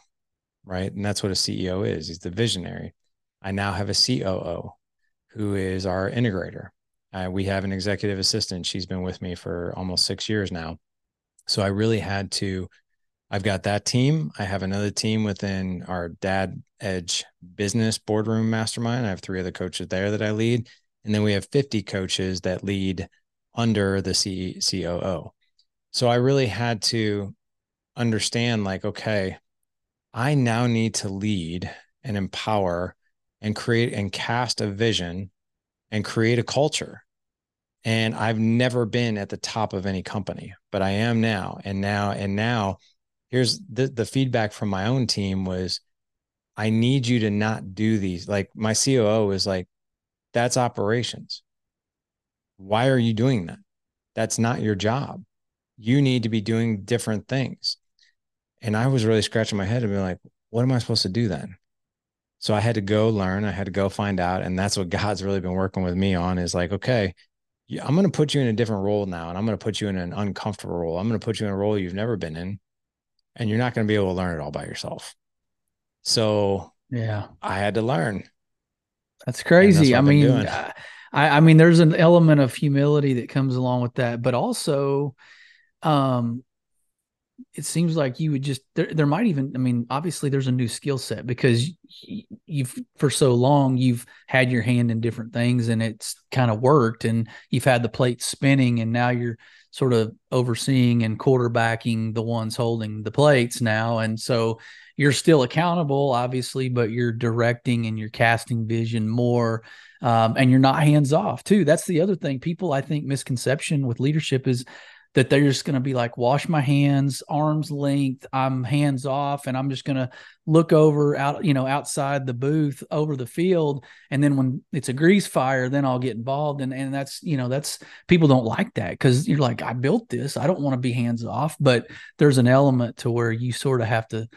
right and that's what a ceo is he's the visionary i now have a coo who is our integrator uh, we have an executive assistant she's been with me for almost six years now so I really had to, I've got that team. I have another team within our Dad Edge business boardroom mastermind. I have three other coaches there that I lead. And then we have 50 coaches that lead under the C- COO. So I really had to understand like, okay, I now need to lead and empower and create and cast a vision and create a culture and I've never been at the top of any company, but I am now. And now, and now, here's the the feedback from my own team was, I need you to not do these. Like my COO is like, that's operations. Why are you doing that? That's not your job. You need to be doing different things. And I was really scratching my head and being like, what am I supposed to do then? So I had to go learn. I had to go find out. And that's what God's really been working with me on is like, okay, I'm going to put you in a different role now, and I'm going to put you in an uncomfortable role. I'm going to put you in a role you've never been in, and you're not going to be able to learn it all by yourself. So, yeah, I had to learn. That's crazy. I mean, I, I mean, there's an element of humility that comes along with that, but also, um, it seems like you would just there, there might even i mean obviously there's a new skill set because you've for so long you've had your hand in different things and it's kind of worked and you've had the plate spinning and now you're sort of overseeing and quarterbacking the ones holding the plates now. And so you're still accountable obviously but you're directing and you're casting vision more um, and you're not hands off too. That's the other thing. People i think misconception with leadership is that they're just going to be like wash my hands arms length i'm hands off and i'm just going to look over out you know outside the booth over the field and then when it's a grease fire then i'll get involved. And and that's you know that's people don't like that because you're like i built this. I don't want to be hands off. But there's an element to where you sort of have to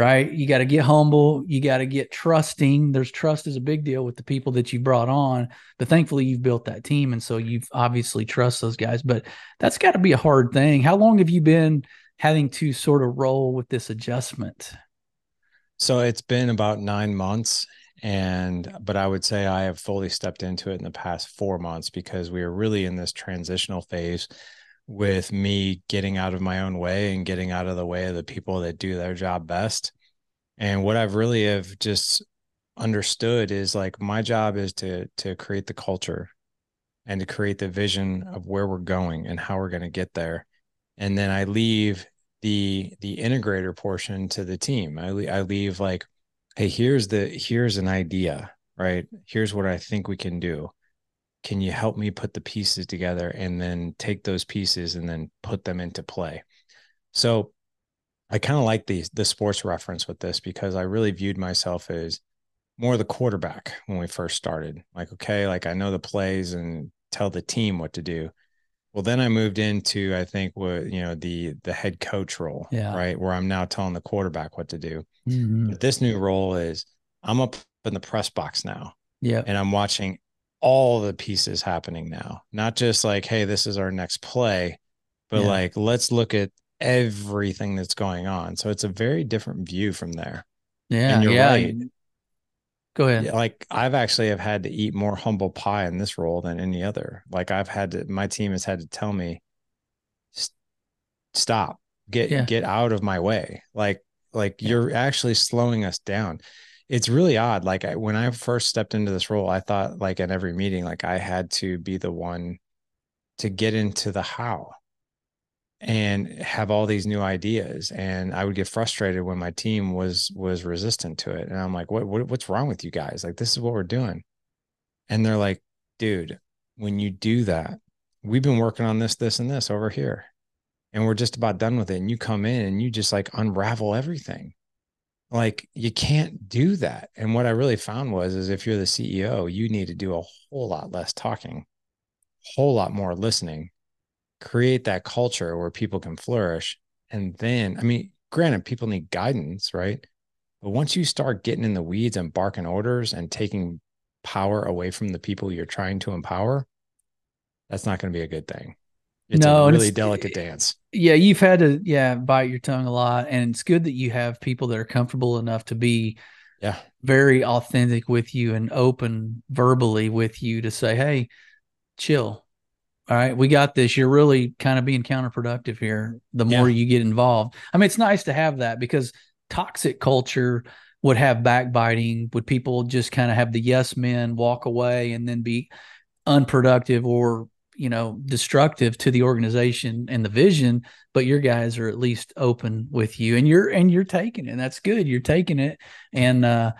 right? You got to get humble. You got to get trusting. There's trust is a big deal with the people that you brought on, but thankfully you've built that team. And so you've obviously trust those guys, but that's got to be a hard thing. How long have you been having to sort of roll with this adjustment? So it's been about nine months. And, but I would say I have fully stepped into it in the past four months because we are really in this transitional phase with me getting out of my own way and getting out of the way of the people that do their job best. And what I've really have just understood is like my job is to to create the culture and to create the vision mm-hmm. of where we're going and how we're going to get there. And then I leave the the integrator portion to the team. I I leave like hey, here's the here's an idea, right? Here's what I think we can do can you help me put the pieces together and then take those pieces and then put them into play? So i kind of like the the sports reference with this because i really viewed myself as more the quarterback when we first started. Like okay like i know the plays and tell the team what to do. Well then i moved into i think what you know the the head coach role yeah. right where i'm now telling the quarterback what to do. Mm-hmm. but this new role is i'm up in the press box now yeah and i'm watching all the pieces happening now, not just like, hey, this is our next play, but yeah. like, let's look at everything that's going on. So it's a very different view from there. Yeah. And you're yeah. right. Go ahead. Like I've actually have had to eat more humble pie in this role than any other. Like I've had to, my team has had to tell me, stop, get, yeah. get out of my way. Like, like you're actually slowing us down it's really odd. Like I, when I first stepped into this role, I thought like at every meeting, like I had to be the one to get into the how and have all these new ideas. And I would get frustrated when my team was was resistant to it. And I'm like, what, what what's wrong with you guys? Like this is what we're doing. And they're like, dude, when you do that, we've been working on this, this, and this over here. And we're just about done with it. And you come in and you just like unravel everything like you can't do that. And what i really found was is if you're the ceo you need to do a whole lot less talking whole lot more listening create that culture where people can flourish. And then i mean granted people need guidance right? But once you start getting in the weeds and barking orders and taking power away from the people you're trying to empower that's not going to be a good thing it's no, a really delicate dance. Yeah, you've had to yeah bite your tongue a lot, and it's good that you have people that are comfortable enough to be yeah very authentic with you and open verbally with you to say, hey, chill. All right, we got this. You're really kind of being counterproductive here. The more yeah. you get involved, I mean, it's nice to have that because toxic culture would have backbiting. Would people just kind of have the yes men walk away and then be unproductive or you know destructive to the organization and the vision but your guys are at least open with you and you're and you're taking it. And that's good. You're taking it. And uh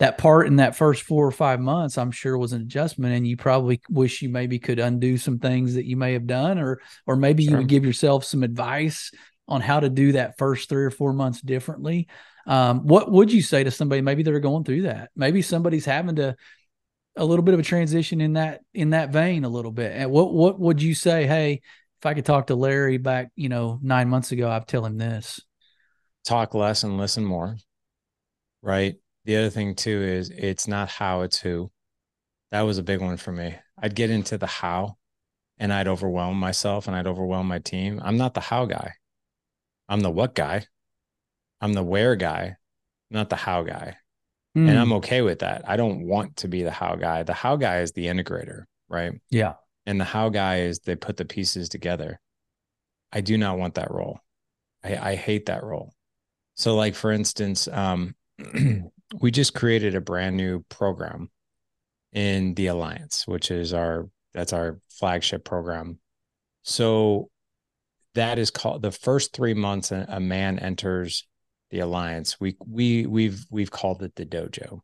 that part in that first four or five months i'm sure was an adjustment and you probably wish you maybe could undo some things that you may have done or or maybe sure. you would give yourself some advice on how to do that first three or four months differently. Um, what would you say to somebody maybe they're going through that? Maybe somebody's having to a little bit of a transition in that in that vein a little bit. And what what would you say? Hey, if I could talk to Larry back, you know, nine months ago, I'd tell him this. Talk less and listen more. Right. The other thing too is it's not how, it's who. That was a big one for me. I'd get into the how and I'd overwhelm myself and I'd overwhelm my team. I'm not the how guy. I'm the what guy. I'm the where guy, not the how guy. Mm. And I'm hmm. okay with that. I don't want to be the how guy. The how guy is the integrator, right? Yeah. And the how guy is they put the pieces together. I do not want that role. I, I hate that role. So, like for instance, um, we just created a brand new program in the Alliance, which is our that's our flagship program. So that is called the first three months a man enters the Alliance. We we we've we've called it the dojo.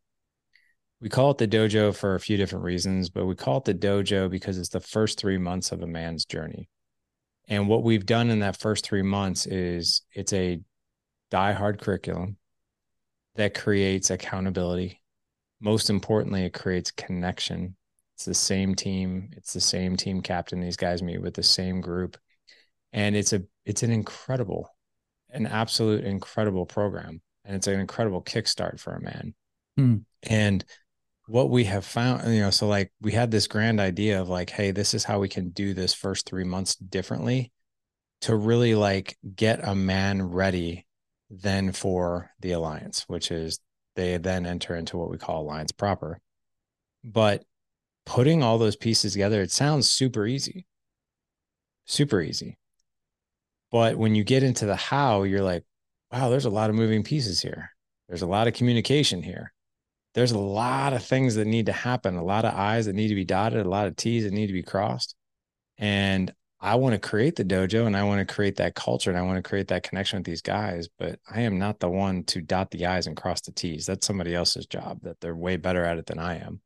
We call it the dojo for a few different reasons, but we call it the dojo because it's the first three months of a man's journey. And what we've done in that first three months is it's a die-hard curriculum that creates accountability. Most importantly, it creates connection. It's the same team. It's the same team captain. These guys meet with the same group. And it's a it's an incredible, an absolute incredible program. And it's an incredible kickstart for a man. Hmm. And what we have found, you know, so like we had this grand idea of like, hey, this is how we can do this first three months differently to really like get a man ready then for the alliance, which is they then enter into what we call alliance proper. But putting all those pieces together, it sounds super easy, super easy. But when you get into the how, you're like, wow, there's a lot of moving pieces here. There's a lot of communication here there's a lot of things that need to happen, a lot of I's that need to be dotted, a lot of T's that need to be crossed. And I want to create the dojo and I want to create that culture and I want to create that connection with these guys, but I am not the one to dot the I's and cross the T's. That's somebody else's job that they're way better at it than I am.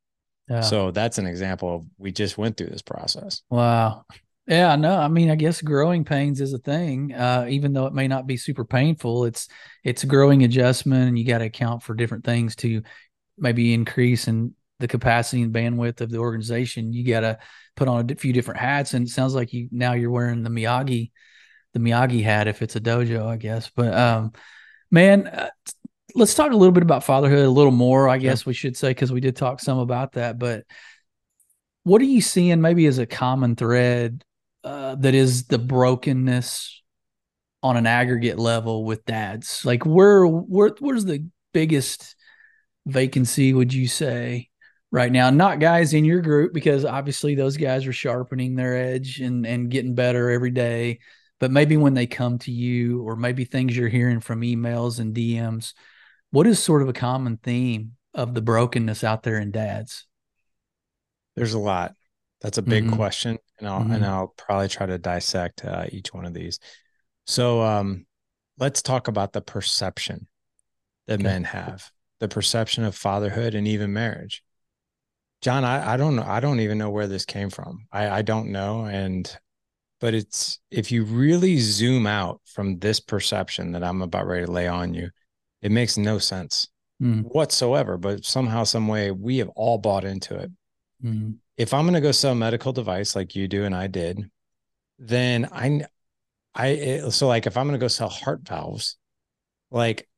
Yeah. So that's an example of we just went through this process. Wow. Yeah, no, I mean, I guess growing pains is a thing. Uh, even though it may not be super painful, it's it's growing adjustment, and you got to account for different things to maybe increase in the capacity and bandwidth of the organization, you got to put on a few different hats. And it sounds like you now you're wearing the Miyagi, the Miyagi hat if it's a dojo, I guess. But um, man, uh, let's talk a little bit about fatherhood a little more. I guess we should say because we did talk some about that. But what are you seeing maybe as a common thread uh, that is the brokenness on an aggregate level with dads? Like where where where's the biggest vacancy would you say right now? Not guys in your group because obviously those guys are sharpening their edge and and getting better every day. But maybe when they come to you, or maybe things you're hearing from emails and DMs, what is sort of a common theme of the brokenness out there in dads? There's a lot. That's a big mm-hmm. question, and I'll mm-hmm. and I'll probably try to dissect uh, each one of these. So, um, let's talk about the perception that okay. men have the perception of fatherhood and even marriage. John, I, I don't know. I don't even know where this came from. I, I don't know. And, but it's, if you really zoom out from this perception that I'm about ready to lay on you, it makes no sense mm. whatsoever. But somehow, some way, we have all bought into it. Mm. If I'm going to go sell a medical device like you do and I did, then I, I, eh, so like if I'm going to go sell heart valves, like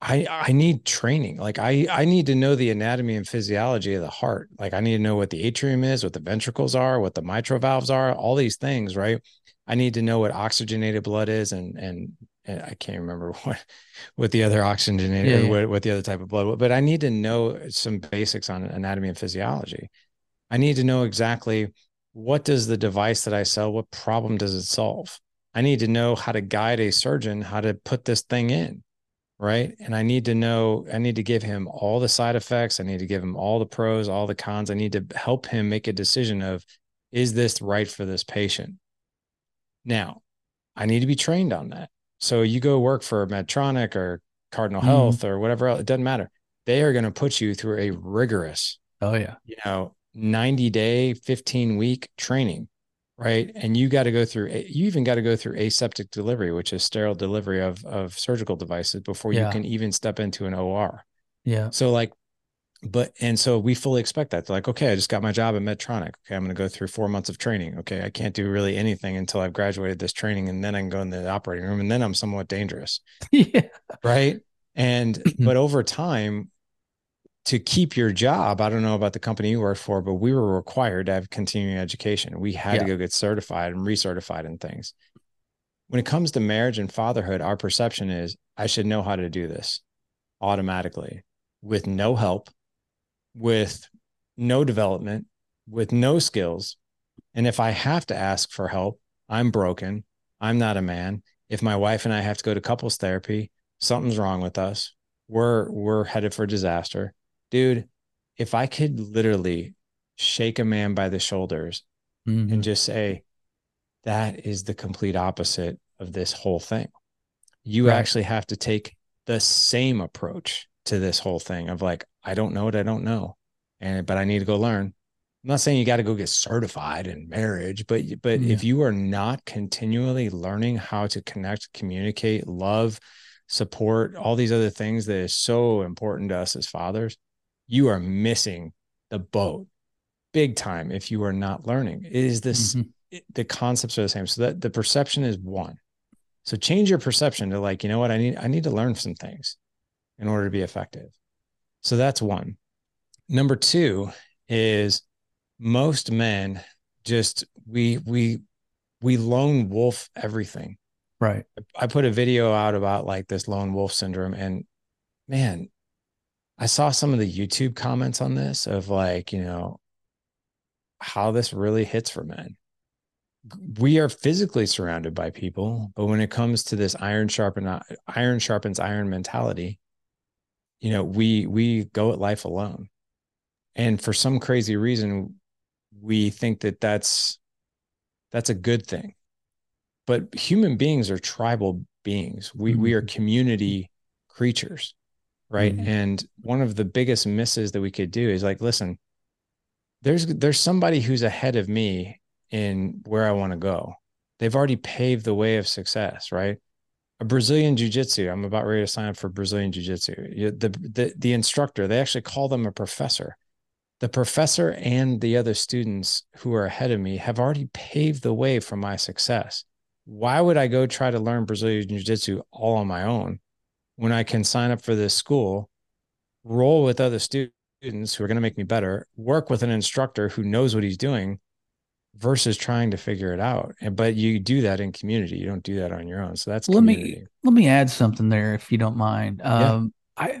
I I need training. Like I I need to know the anatomy and physiology of the heart. Like I need to know what the atrium is, what the ventricles are, what the mitral valves are, all these things, right? I need to know what oxygenated blood is and and, and I can't remember what what the other oxygenated yeah, yeah. What, what the other type of blood, but I need to know some basics on anatomy and physiology. I need to know exactly what does the device that I sell, what problem does it solve? I need to know how to guide a surgeon how to put this thing in right? And I need to know, I need to give him all the side effects. I need to give him all the pros, all the cons. I need to help him make a decision of, is this right for this patient? Now, I need to be trained on that. So you go work for Medtronic or Cardinal mm-hmm. Health or whatever else, it doesn't matter. They are going to put you through a rigorous, oh yeah, you know, 90 day, 15 week training right? Mm-hmm. And you got to go through, you even got to go through aseptic delivery, which is sterile delivery of of surgical devices before yeah. you can even step into an OR. Yeah. So like, but and so we fully expect that. They're like, okay, I just got my job at Medtronic. Okay, I'm going to go through four months of training. Okay, I can't do really anything until I've graduated this training, and then I can go in the operating room, and then I'm somewhat dangerous. yeah. Right. And but over time, to keep your job, I don't know about the company you worked for, but we were required to have continuing education. We had yeah. to go get certified and recertified in things. When it comes to marriage and fatherhood, our perception is I should know how to do this automatically with no help, with no development, with no skills. And if I have to ask for help, I'm broken. I'm not a man. If my wife and I have to go to couples therapy, something's wrong with us. We're we're headed for disaster. Dude, if I could literally shake a man by the shoulders mm-hmm. and just say, that is the complete opposite of this whole thing. You right. actually have to take the same approach to this whole thing of like, I don't know what I don't know. And but I need to go learn. I'm not saying you got to go get certified in marriage, but but yeah. if you are not continually learning how to connect, communicate, love, support, all these other things that is so important to us as fathers, you are missing the boat big time if you are not learning. It is this mm-hmm. the concepts are the same. So that the perception is one. So change your perception to like, you know what, I need I need to learn some things in order to be effective. So that's one. Number two is most men just we we we lone wolf everything. Right. I put a video out about like this lone wolf syndrome and man, I saw some of the YouTube comments on this of like, you know, how this really hits for men. We are physically surrounded by people, but when it comes to this iron sharpen iron sharpens iron mentality, you know, we we go at life alone. And for some crazy reason, we think that that's that's a good thing. But human beings are tribal beings. We mm-hmm. we are mm-hmm. community creatures, right? Mm-hmm. And one of the biggest misses that we could do is like, listen, there's there's somebody who's ahead of me in where I want to go. They've already paved the way of success, right? A Brazilian jiu-jitsu. I'm about ready to sign up for Brazilian jiu-jitsu. The, the the instructor, they actually call them a professor. The professor and the other students who are ahead of me have already paved the way for my success. Why would I go try to learn Brazilian jiu-jitsu all on my own when I can sign up for this school, roll with other students who are going to make me better, work with an instructor who knows what he's doing versus trying to figure it out. And but you do that in community. You don't do that on your own. So that's let community. me let me add something there if you don't mind. Um yeah. I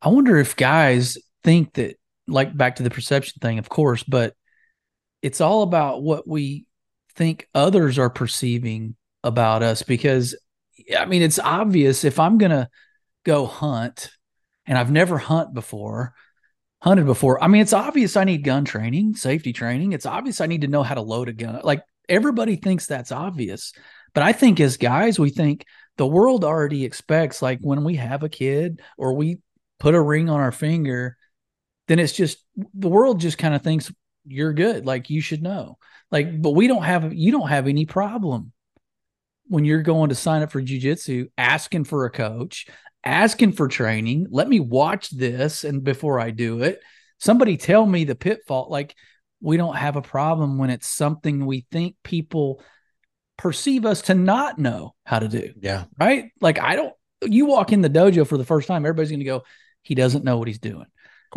I wonder if guys think that like back to the perception thing, of course, but it's all about what we think others are perceiving about us because I mean it's obvious if I'm gonna go hunt and I've never hunt before hunted before. I mean, it's obvious I need gun training, safety training. It's obvious I need to know how to load a gun. Like everybody thinks that's obvious. But I think as guys, we think the world already expects, like when we have a kid or we put a ring on our finger, then it's just the world just kind of thinks you're good. Like you should know. Like, but we don't have, you don't have any problem when you're going to sign up for jujitsu, asking for a coach, asking for training. Let me watch this and before I do it. Somebody tell me the pitfall. Like we don't have a problem when it's something we think people perceive us to not know how to do. Yeah. Right? Like I don't you walk in the dojo for the first time, everybody's going to go, he doesn't know what he's doing.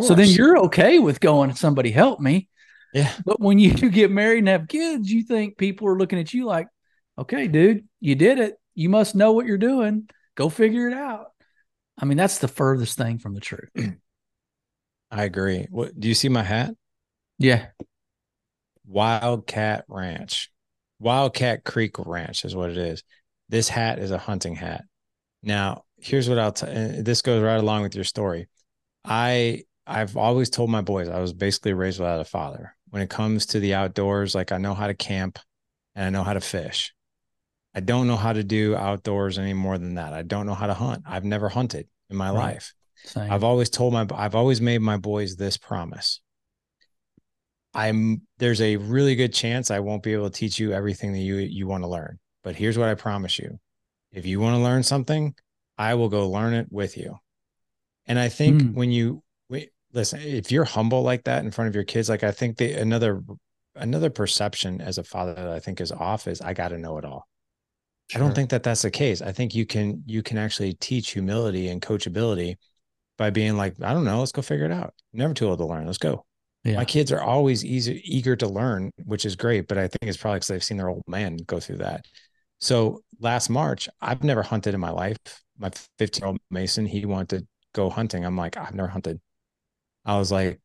So then you're okay with going, somebody help me. Yeah. But when you get married and have kids, you think people are looking at you like, okay, dude, you did it. You must know what you're doing. Go figure it out. I mean, that's the furthest thing from the truth. I agree. What do you see my hat? Yeah. Wildcat Ranch. Wildcat Creek Ranch is what it is. This hat is a hunting hat. Now, here's what I'll tell this goes right along with your story. I I've always told my boys I was basically raised without a father. When it comes to the outdoors, like I know how to camp and I know how to fish. I don't know how to do outdoors any more than that. I don't know how to hunt. I've never hunted in my right. life. Same. I've always told my I've always made my boys this promise. I'm there's a really good chance I won't be able to teach you everything that you you want to learn. But here's what I promise you. If you want to learn something, I will go learn it with you. And I think mm. when you listen, if you're humble like that in front of your kids, like I think the another another perception as a father that I think is off is I got to know it all. Sure. I don't think that that's the case. I think you can you can actually teach humility and coachability by being like, I don't know, let's go figure it out. Never too old to learn. Let's go. Yeah. My kids are always easy, eager to learn, which is great. But I think it's probably because they've seen their old man go through that. So last March, I've never hunted in my life. My 15 year old Mason, he wanted to go hunting. I'm like, I've never hunted. I was like,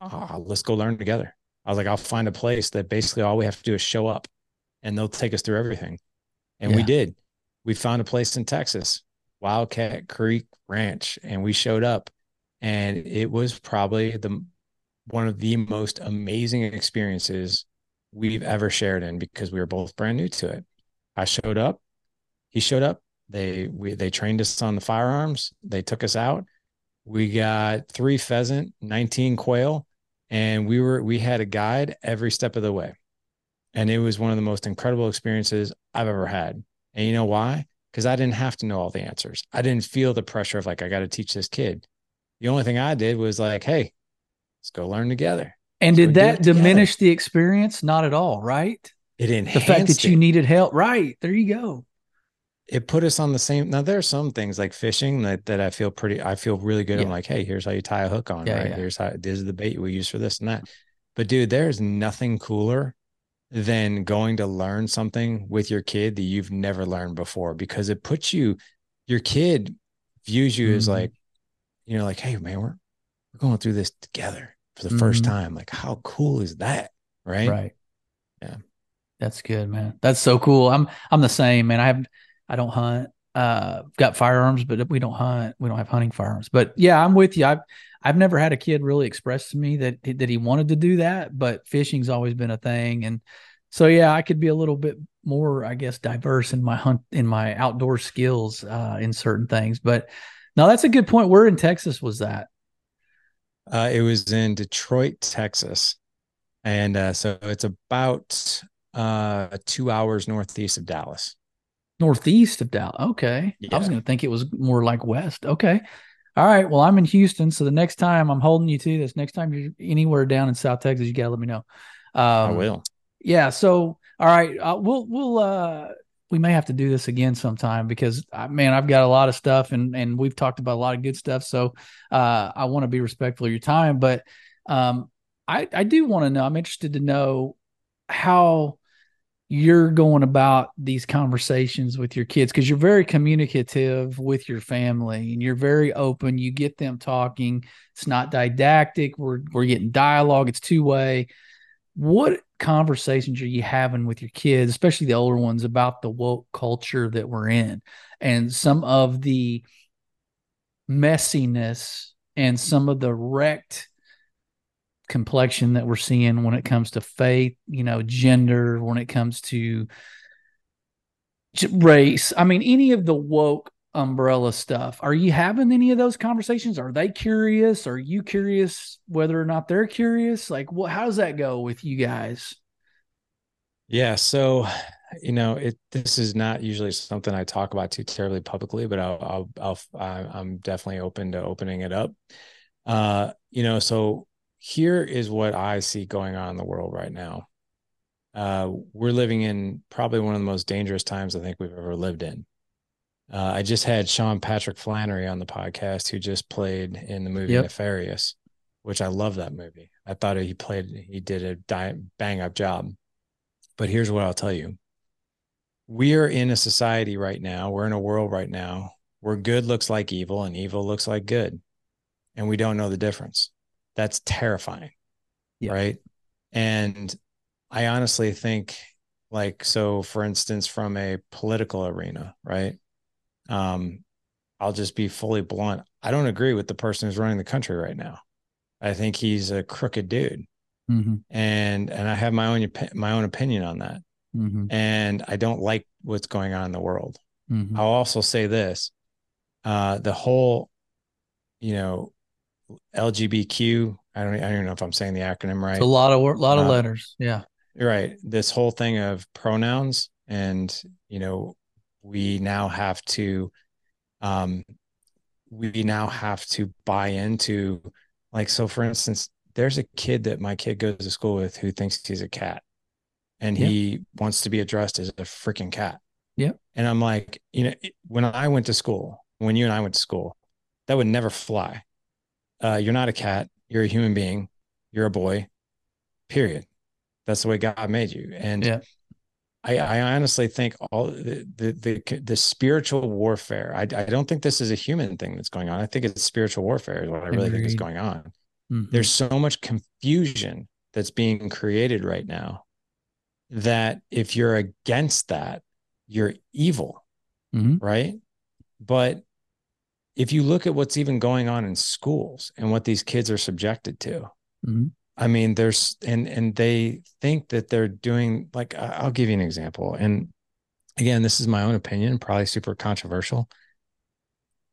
oh, let's go learn together. I was like, I'll find a place that basically all we have to do is show up and they'll take us through everything. And yeah. we did. we found a place in Texas, Wildcat Creek Ranch, and we showed up, and it was probably the one of the most amazing experiences we've ever shared in because we were both brand new to it. I showed up, he showed up. They we they trained us on the firearms. They took us out. We got three pheasant, 19 quail, and we were we had a guide every step of the way. And it was one of the most incredible experiences I've ever had. And you know why? Because I didn't have to know all the answers. I didn't feel the pressure of like, I got to teach this kid. The only thing I did was like, hey, let's go learn together. And did that diminish the experience? Not at all, right? It enhanced The fact that you needed help. Right. There you go. it put us on the same now there are some things like fishing that that I feel pretty I feel really good. I'm like, hey, here's how you tie a hook on, Yeah, right? yeah. Here's how this is the bait we use for this and that. But dude, there's nothing cooler than going to learn something with your kid that you've never learned before because it puts you your kid views you as Mhm. like, you know, like, hey man, we're we're going through this together for the first Mhm. time. Like, how cool is that? Right. Right. Yeah. That's good, man. That's so cool. I'm I'm the same, man. I have I don't hunt. Uh got firearms, but we don't hunt. We don't have hunting firearms. But yeah, I'm with you. I've I've never had a kid really express to me that that he wanted to do that, but fishing's always been a thing. And so yeah, I could be a little bit more, I guess, diverse in my hunt in my outdoor skills uh in certain things. But no, that's a good point. Where in Texas was that? Uh, it was in Detroit, Texas, and uh, so it's about uh, two hours northeast of Dallas. Northeast of Dallas. Okay. I was going to think it was more like west. Okay. All right. Well, I'm in Houston. So the next time I'm holding you to this, next time you're anywhere down in South Texas, you got to let me know. Um, I will. Yeah. So, all right. Uh, we'll, we'll, uh, we may have to do this again sometime because uh, man, I've got a lot of stuff and, and we've talked about a lot of good stuff. So, uh, I want to be respectful of your time, but, um, I, I do want to know, I'm interested to know how, you're going about these conversations with your kids because you're very communicative with your family and you're very open. You get them talking. It's not didactic. We're we're getting dialogue. It's two way. What conversations are you having with your kids, especially the older ones, about the woke culture that we're in and some of the messiness and some of the wrecked complexion that we're seeing when it comes to faith, you know, gender, when it comes to race. I mean, any of the woke umbrella stuff. Are you having any of those conversations? Are they curious? Are you curious whether or not they're curious? Like, what? How does that go with you guys? Yeah. So, you know, it this is not usually something I talk about too terribly publicly, but I'll I'll, I'll I'm definitely open to opening it up. Uh, you know, so here is what I see going on in the world right now. Uh, we're living in probably one of the most dangerous times I think we've ever lived in. Uh, I just had Sean Patrick Flanery on the podcast, who just played in the movie Yep. Nefarious, which I love that movie. I thought he played, he did a di- bang up job. But here's what I'll tell you we are in a society right now, we're in a world right now where good looks like evil and evil looks like good. And we don't know the difference. That's terrifying. Yeah. Right. And I honestly think, like, so for instance, from a political arena, right? Um, I'll just be fully blunt. I don't agree with the person who's running the country right now. I think he's a crooked dude, Mm-hmm. and and I have my own my own opinion on that. Mm-hmm. And I don't like what's going on in the world. Mm-hmm. I'll also say this: uh, the whole, you know, LGBTQ. I don't. I don't even know if I'm saying the acronym right. It's a lot of wor- lot of Uh, letters. Yeah. Right. This whole thing of pronouns, and you know, we now have to, um, we now have to buy into, like, so for instance, there's a kid that my kid goes to school with who thinks he's a cat, and Yeah. he wants to be addressed as a freaking cat. Yeah. And I'm like, you know, when I went to school, when you and I went to school, that would never fly. Uh, you're not a cat. You're a human being. You're a boy. Period. That's the way God made you. And Yeah. I, I honestly think all the, the the the spiritual warfare. I, I don't think this is a human thing that's going on. I think it's spiritual warfare is what I really think is going on. Mhm. There's so much confusion that's being created right now that if you're against that, you're evil. Mhm. right? But if you look at what's even going on in schools and what these kids are subjected to, Mhm. I mean, there's and and they think that they're doing like I'll give you an example. And again, this is my own opinion, probably super controversial.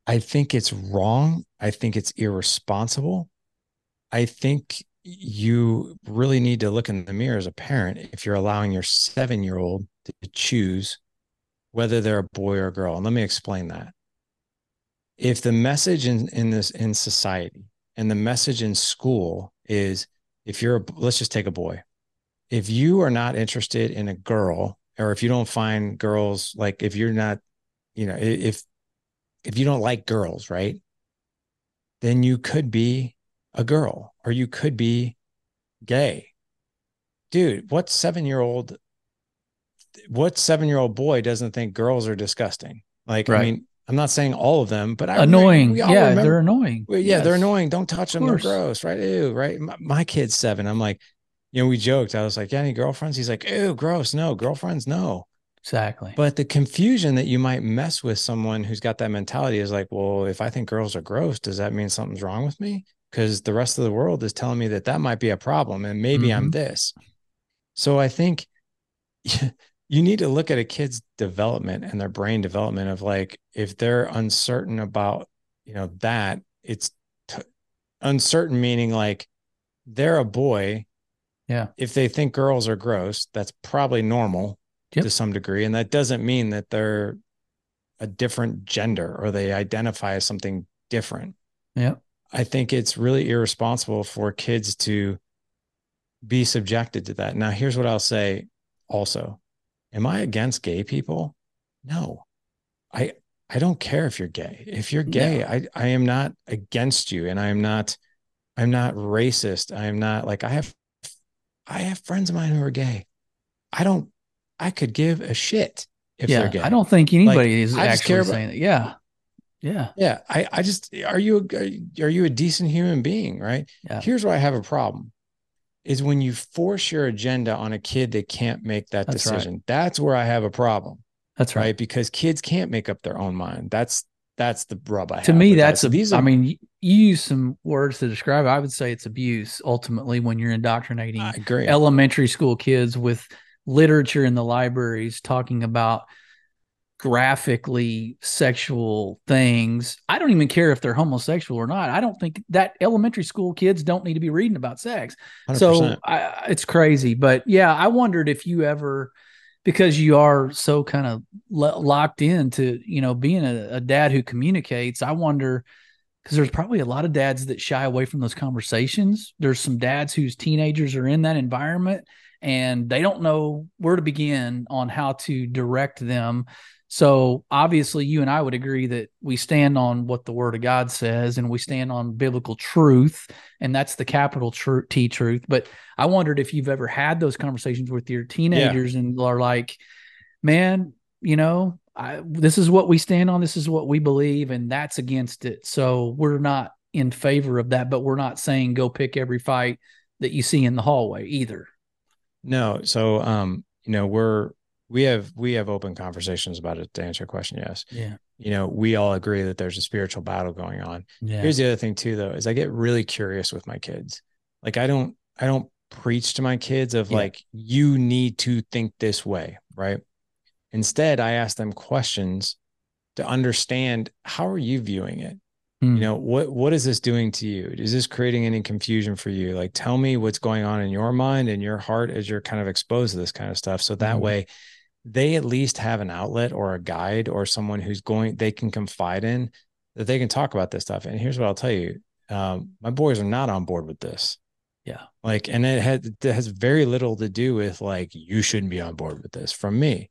I think it's wrong. I think it's irresponsible. I think you really need to look in the mirror as a parent if you're allowing your seven year old to choose whether they're a boy or a girl. And let me explain that. If the message in, in this in society and the message in school is if you're a, let's just take a boy. If you are not interested in a girl, or if you don't find girls like if you're not, you know, if if you don't like girls, right? Then you could be a girl or you could be gay. Dude, what seven year old what seven year old boy doesn't think girls are disgusting? Like, I mean, I'm not saying all of them, but I annoying. all yeah, remember- they're annoying. well, yeah, they're annoying. Don't touch them. They're gross, right? Ew, right? My, my kid's seven. I'm like, you know, we joked. I was like, yeah, any girlfriends? He's like, ew, gross. No, girlfriends, no. Exactly. But the confusion that you might mess with someone who's got that mentality is like, well, if I think girls are gross, does that mean something's wrong with me? Because the rest of the world is telling me that that might be a problem and maybe I'm Mhm. this. So I think you need to look at a kid's development and their brain development of like, if they're uncertain about, you know, that it's t- uncertain, meaning like they're a boy. Yeah. If they think girls are gross, that's probably normal Yep. to some degree. And that doesn't mean that they're a different gender or they identify as something different. Yeah. I think it's really irresponsible for kids to be subjected to that. Now, here's what I'll say also. Am I against gay people? No. I I don't care if you're gay. If you're gay. I I am not against you and I am not I'm not racist. I am not like I have I have friends of mine who are gay. I don't I could give a shit if yeah. they're gay. I don't think anybody is I just care actually about- saying that. Yeah. Yeah. Yeah, I, I just are you a, are you- are you a decent human being, right? Yeah. Here's where I have a problem is when you force your agenda on a kid that can't make that That's right. decision. That's where I have a problem, That's right. right? Because kids can't make up their own mind. That's that's the rub I to me that. that's So these I mean you use some words to describe it i would say it's abuse ultimately when you're indoctrinating elementary school kids with literature in the libraries talking about graphically sexual things. I don't even care if they're homosexual or not. I don't think that elementary school kids don't need to be reading about sex. 100%. so I, it's crazy. But yeah i wondered if you ever because you are so kind of lo- locked into you know being a, a dad who communicates i wonder because there's probably a lot of dads that shy away from those conversations. There's some dads whose teenagers are in that environment and they don't know where to begin on how to direct them so obviously you and i would agree that we stand on what the word of god says and we stand on biblical truth and that's the capital tr- t truth but I wondered if you've ever had those conversations with your teenagers and are like, man, you know, I, this is what we stand on. This is what we believe, and that's against it. So we're not in favor of that, but we're not saying go pick every fight that you see in the hallway either. no, so um, you know, we're we have we have open conversations about it to answer your question. Yes. Yeah. You know, we all agree that there's a spiritual battle going on. Yeah. Here's the other thing too, though, is I get really curious with my kids. Like I don't, I don't preach to my kids of Yeah. like, you need to think this way, right? Instead, I ask them questions to understand how are you viewing it? Hmm. You know, what what is this doing to you? Is this creating any confusion for you? Like tell me what's going on in your mind and your heart as you're kind of exposed to this kind of stuff. So that Mhm. way they at least have an outlet or a guide or someone who's going they can confide in that they can talk about this stuff. And here's what I'll tell you. Um, my boys are not on board with this. Yeah. Like, and it has it has very little to do with like you shouldn't be on board with this from me.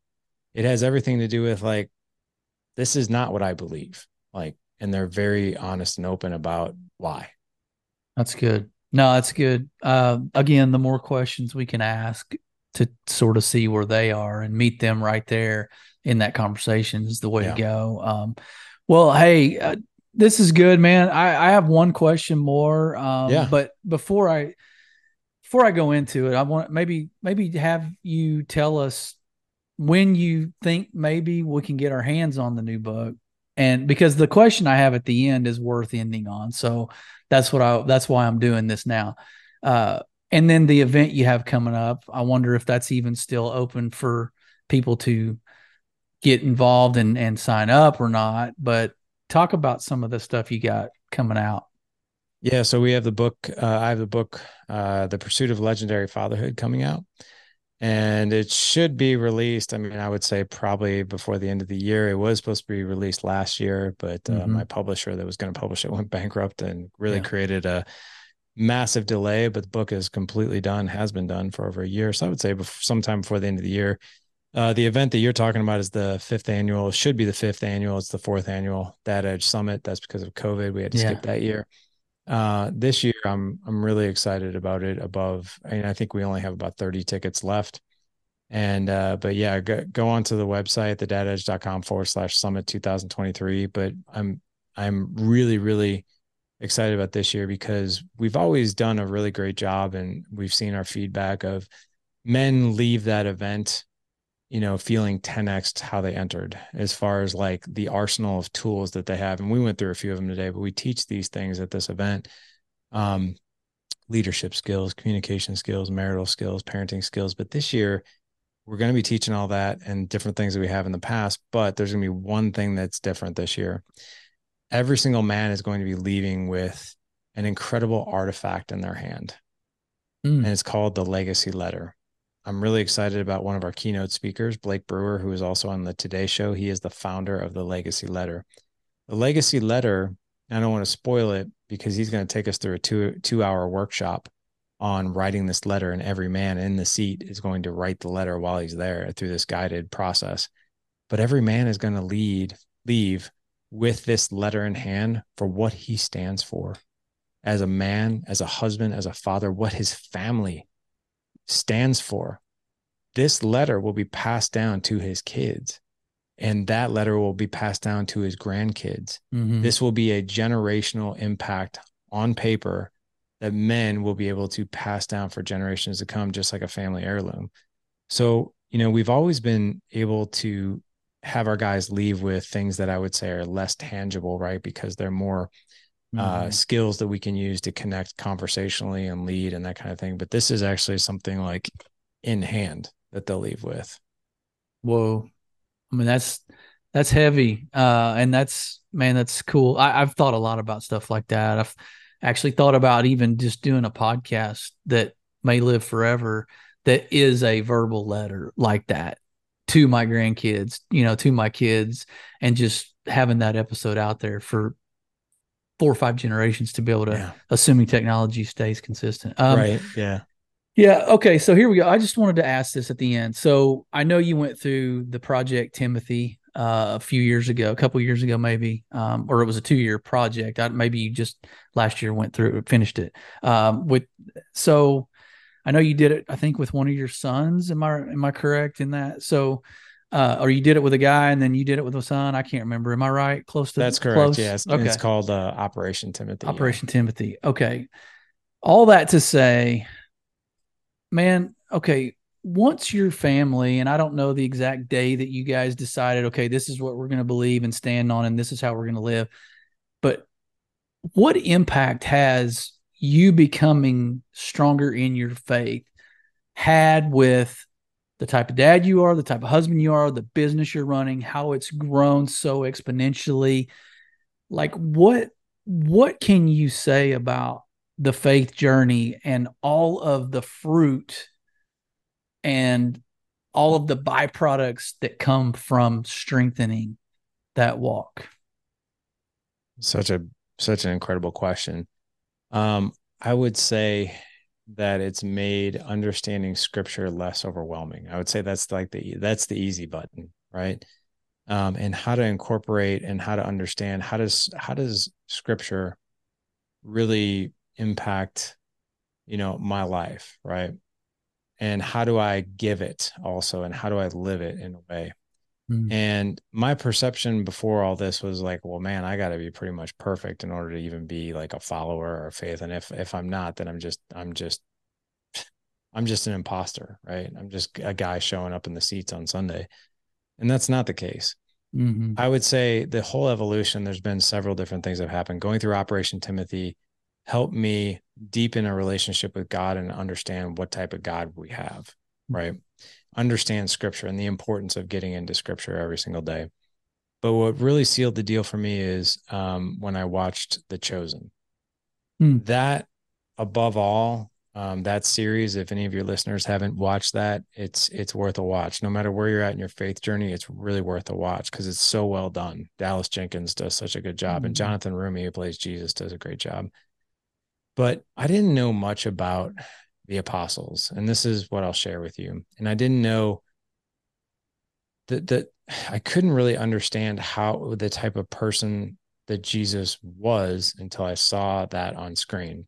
It has everything to do with like this is not what I believe. Like, and they're very honest and open about why. That's good. No, that's good. Uh, again, the more questions we can ask to sort of see where they are and meet them right there in that conversation is the way Yeah. to go. Um, well, hey, uh, this is good, man. I, I have one question more. Um, Yeah. but before I before I go into it, I want maybe maybe have you tell us when you think maybe we can get our hands on the new book and because the question i have at the end is worth ending on so that's what i that's why i'm doing this now uh, and then the event you have coming up i wonder if that's even still open for people to get involved and and sign up or not but talk about some of the stuff you got coming out yeah so we have the book uh, i have the book uh, the pursuit of legendary fatherhood coming out and it should be released. I mean, I would say probably before the end of the year. It was supposed to be released last year, but uh, mm-hmm. my publisher that was going to publish it went bankrupt and really yeah. created a massive delay. But the book is completely done, has been done for over a year. So I would say before, sometime before the end of the year. Uh, the event that you're talking about is the fifth annual. Should be the fifth annual. It's the fourth annual Dad Edge Summit. That's because of COVID. We had to yeah. skip that year. Uh, this year, I'm I'm really excited about it. Above, I mean, I think we only have about 30 tickets left. And uh, but yeah, go, go on to the website, thedadedge.com forward slash summit 2023. But I'm I'm really, really excited about this year because we've always done a really great job and we've seen our feedback of men leave that event you know, feeling 10x how they entered as far as like the arsenal of tools that they have. And we went through a few of them today, but we teach these things at this event. Um, leadership skills, communication skills, marital skills, parenting skills. But this year, we're going to be teaching all that and different things that we have in the past. But there's going to be one thing that's different this year. Every single man is going to be leaving with an incredible artifact in their hand. Mm. And it's called the legacy letter. I'm really excited about one of our keynote speakers, Blake Brewer, who is also on the Today Show. He is the founder of the Legacy Letter. The Legacy Letter, I don't want to spoil it because he's going to take us through a two two hour workshop on writing this letter, and every man in the seat is going to write the letter while he's there through this guided process. But every man is going to lead leave with this letter in hand for what he stands for as a man, as a husband, as a father, what his family stands for. This letter will be passed down to his kids, and that letter will be passed down to his grandkids. Mm-hmm. This will be a generational impact on paper that men will be able to pass down for generations to come, just like a family heirloom. So, you know, we've always been able to have our guys leave with things that I would say are less tangible, right? Because they're more uh, mm-hmm. uh, skills that we can use to connect conversationally and lead and that kind of thing. But this is actually something like in hand that they'll leave with. Whoa. I mean, that's, that's heavy. Uh, and that's, man, that's cool. I, I've thought a lot about stuff like that. I've actually thought about even just doing a podcast that may live forever that is a verbal letter like that to my grandkids, you know, to my kids, and just having that episode out there for four or five generations to be able to, yeah. assuming technology stays consistent. Um, right. Yeah. Yeah. Okay. So here we go. I just wanted to ask this at the end. So I know you went through the project Timothy uh, a few years ago, a couple years ago, maybe, um, or it was a two year project. I, maybe you just last year went through, finished it. Um, with so I know you did it. I think with one of your sons. Am I am I correct in that? So uh, or you did it with a guy and then you did it with a son. I can't remember. Am I right? Close to that's correct. Close? Yes. Okay. It's called uh, Operation Timothy. Operation yeah. Timothy. Okay. All that to say, man. Okay. Once your family, and I don't know the exact day that you guys decided, okay, this is what we're going to believe and stand on, and this is how we're going to live. But what impact has you becoming stronger in your faith had with the type of dad you are, the type of husband you are, the business you're running, how it's grown so exponentially. Like what what can you say about the faith journey and all of the fruit and all of the byproducts that come from strengthening that walk? Such a such an incredible question. Um, I would say that it's made understanding scripture less overwhelming. I would say that's like the that's the easy button, right? Um, and how to incorporate and how to understand how does how does scripture really impact you know my life, right? And how do I give it also, and how do I live it in a way? Mm. And my perception before all this was like, well, man, I got to be pretty much perfect in order to even be like a follower or faith. And if if I'm not, then I'm just I'm just I'm just an imposter, right? I'm just a guy showing up in the seats on Sunday. And that's not the case. Mm-hmm. I would say the whole evolution, there's been several different things that have happened. Going through Operation Timothy helped me deepen a relationship with God and understand what type of God we have, right? Understand scripture and the importance of getting into scripture every single day. But what really sealed the deal for me is um, when I watched The Chosen. Hmm. That, above all, um, that series, if any of your listeners haven't watched that, it's it's worth a watch. No matter where you're at in your faith journey, it's really worth a watch because it's so well done. Dallas Jenkins does such a good job, and Mhm. Jonathan Roumie, who plays Jesus, does a great job. But I didn't know much about the apostles, and this is what I'll share with you. And I didn't know that that I couldn't really understand how the type of person that Jesus was until I saw that on screen.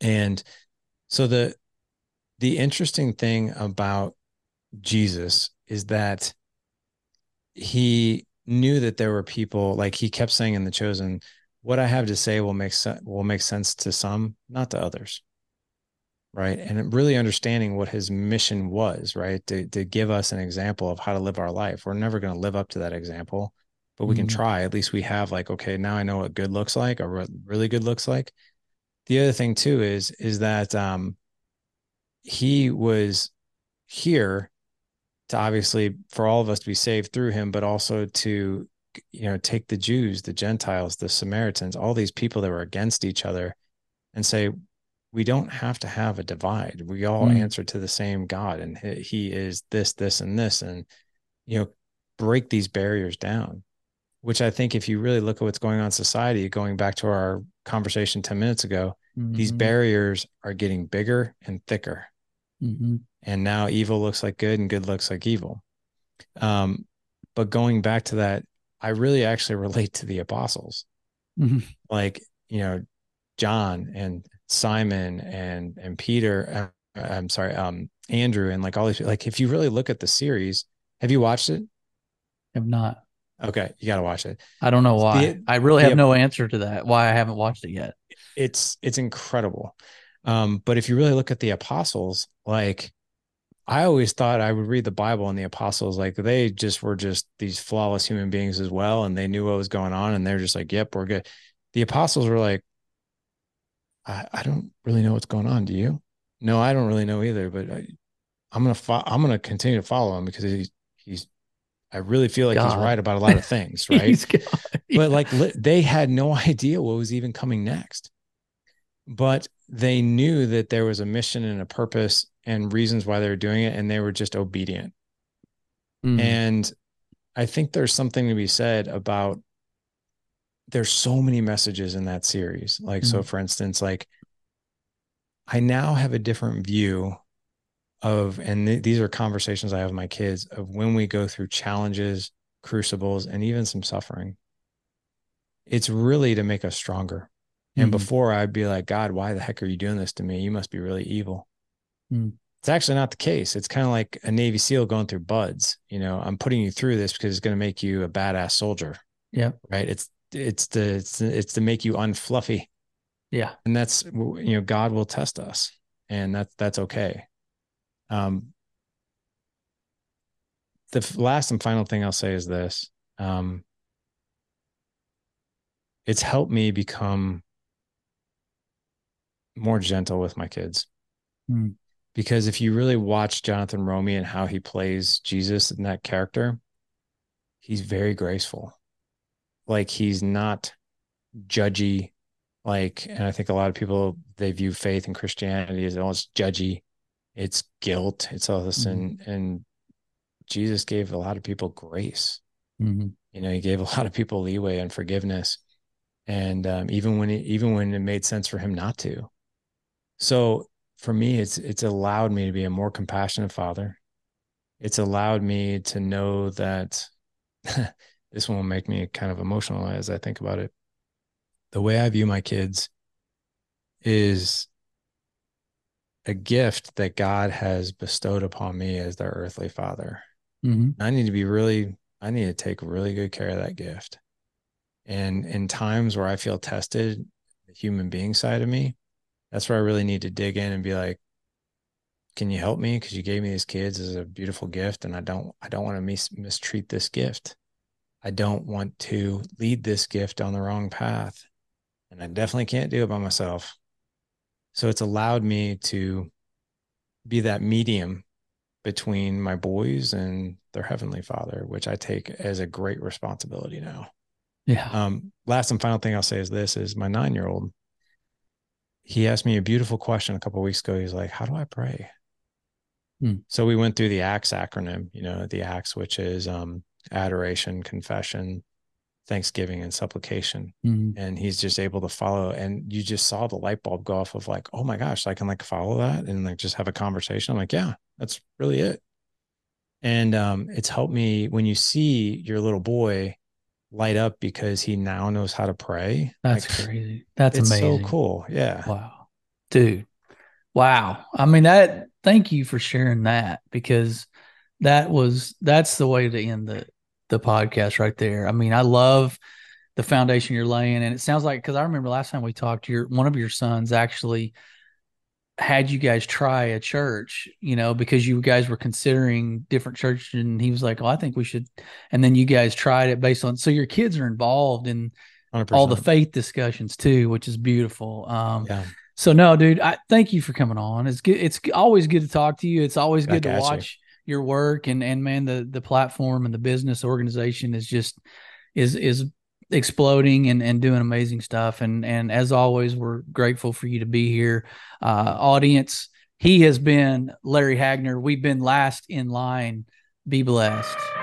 And so the the interesting thing about Jesus is that he knew that there were people like he kept saying in the chosen what I have to say will make sense will make sense to some, not to others. Right. And really understanding what his mission was, right? To to give us an example of how to live our life. We're never going to live up to that example, but we can Mhm. try. At least we have like, okay, now I know what good looks like or what really good looks like. The other thing too is is that um he was here to obviously for all of us to be saved through him, but also to you know take the Jews, the Gentiles, the Samaritans, all these people that were against each other, and say we don't have to have a divide. We all Mm. answer to the same God, and he, he is this, this, and this, and you know break these barriers down. Which I think, if you really look at what's going on in society, going back to our conversation ten minutes ago, these Mhm. barriers are getting bigger and thicker Mhm. and now evil looks like good and good looks like evil um but going back to that i really actually relate to the apostles Mhm. like you know john and simon and and peter uh, i'm sorry um andrew and like all these like if you really look at the series have you watched it I Have not. okay you got to watch it I don't know why. The- I really the- have no answer to that. Why I haven't watched it yet. it's it's incredible. Um, but if you really look at the apostles, like I always thought I would read the Bible and the apostles, like they just were just these flawless human beings as well, and they knew what was going on, and they're just like, "Yep, we're good." The apostles were like, "I, I don't really know what's going on. Do you?" No, I don't really know either. But I, I'm gonna fo- I'm gonna continue to follow him because he's he's. I really feel like he's right about a lot of things, right? But like li- they had no idea what was even coming next but they knew that there was a mission and a purpose and reasons why they were doing it and they were just obedient Mhm. and i think there's something to be said about there's so many messages in that series like so Mhm. for instance like i now have a different view of and th- these are conversations i have with my kids of when we go through challenges crucibles and even some suffering it's really to make us stronger and Mhm. before I'd be like, God, why the heck are you doing this to me? You must be really evil. Hmm. It's actually not the case. It's kind of like a Navy SEAL going through BUD/S. You know, I'm putting you through this because it's going to make you a badass soldier, Yeah. right? It's it's to it's it's to make you unfluffy, Yeah. and that's you know God will test us, and that's that's okay. Um, the last and final thing I'll say is this: um, it's helped me become more gentle with my kids. Hmm. Because if you really watch Jonathan Roumie and how he plays Jesus in that character, he's very graceful. Like he's not judgy. Like, and I think a lot of people they view faith and Christianity as almost judgy. It's guilt. It's all this, and and Jesus gave a lot of people grace. Mhm. You know, he gave a lot of people leeway and forgiveness, and um, even when it, even when it made sense for him not to. So for me, it's it's allowed me to be a more compassionate father. It's allowed me to know that this one will make me kind of emotional as I think about it. The way I view my kids is a gift that God has bestowed upon me as their earthly father. Mhm. I need to be really, I need to take really good care of that gift. And in times where I feel tested, the human being side of me, that's where I really need to dig in and be like, can you help me? Cause you gave me these kids as a beautiful gift and I don't, I don't want to mis- mistreat this gift. I don't want to lead this gift on the wrong path. And I definitely can't do it by myself. So it's allowed me to be that medium between my boys and their heavenly father, which I take as a great responsibility now. Yeah. Um, last and final thing I'll say is this is my nine year old. He asked me a beautiful question a couple weeks ago. He's like, How do I pray? Hmm. So we went through the ACTS acronym, you know, the ACTS, which is um, adoration, confession, thanksgiving, and supplication. Mhm. And he's just able to follow. And you just saw the light bulb go off of like, oh my gosh, I can like follow that and like just have a conversation. I'm like, yeah, that's really it. And um, it's helped me when you see your little boy light up because he now knows how to pray. That's like, crazy. That's it's amazing. so cool. Yeah. Wow. Dude. Wow. I mean that thank you for sharing that because that was that's the way to end the the podcast right there. I mean, I love the foundation you're laying and it sounds like cuz I remember last time we talked your one of your sons actually had you guys try a church, you know, because you guys were considering different churches and he was like, "Oh, I think we should." And then you guys tried it based on so your kids are involved in 100%. all the faith discussions too, which is beautiful. Um yeah. so no, dude, I thank you for coming on. It's good. It's always good to talk to you. It's always good to watch. you. Your work and and man, the the platform and the business organization is just is is exploding and and doing amazing stuff. And and as always, we're grateful for you to be here, uh, audience. He has been Larry Hagner. We've been last in line. Be blessed.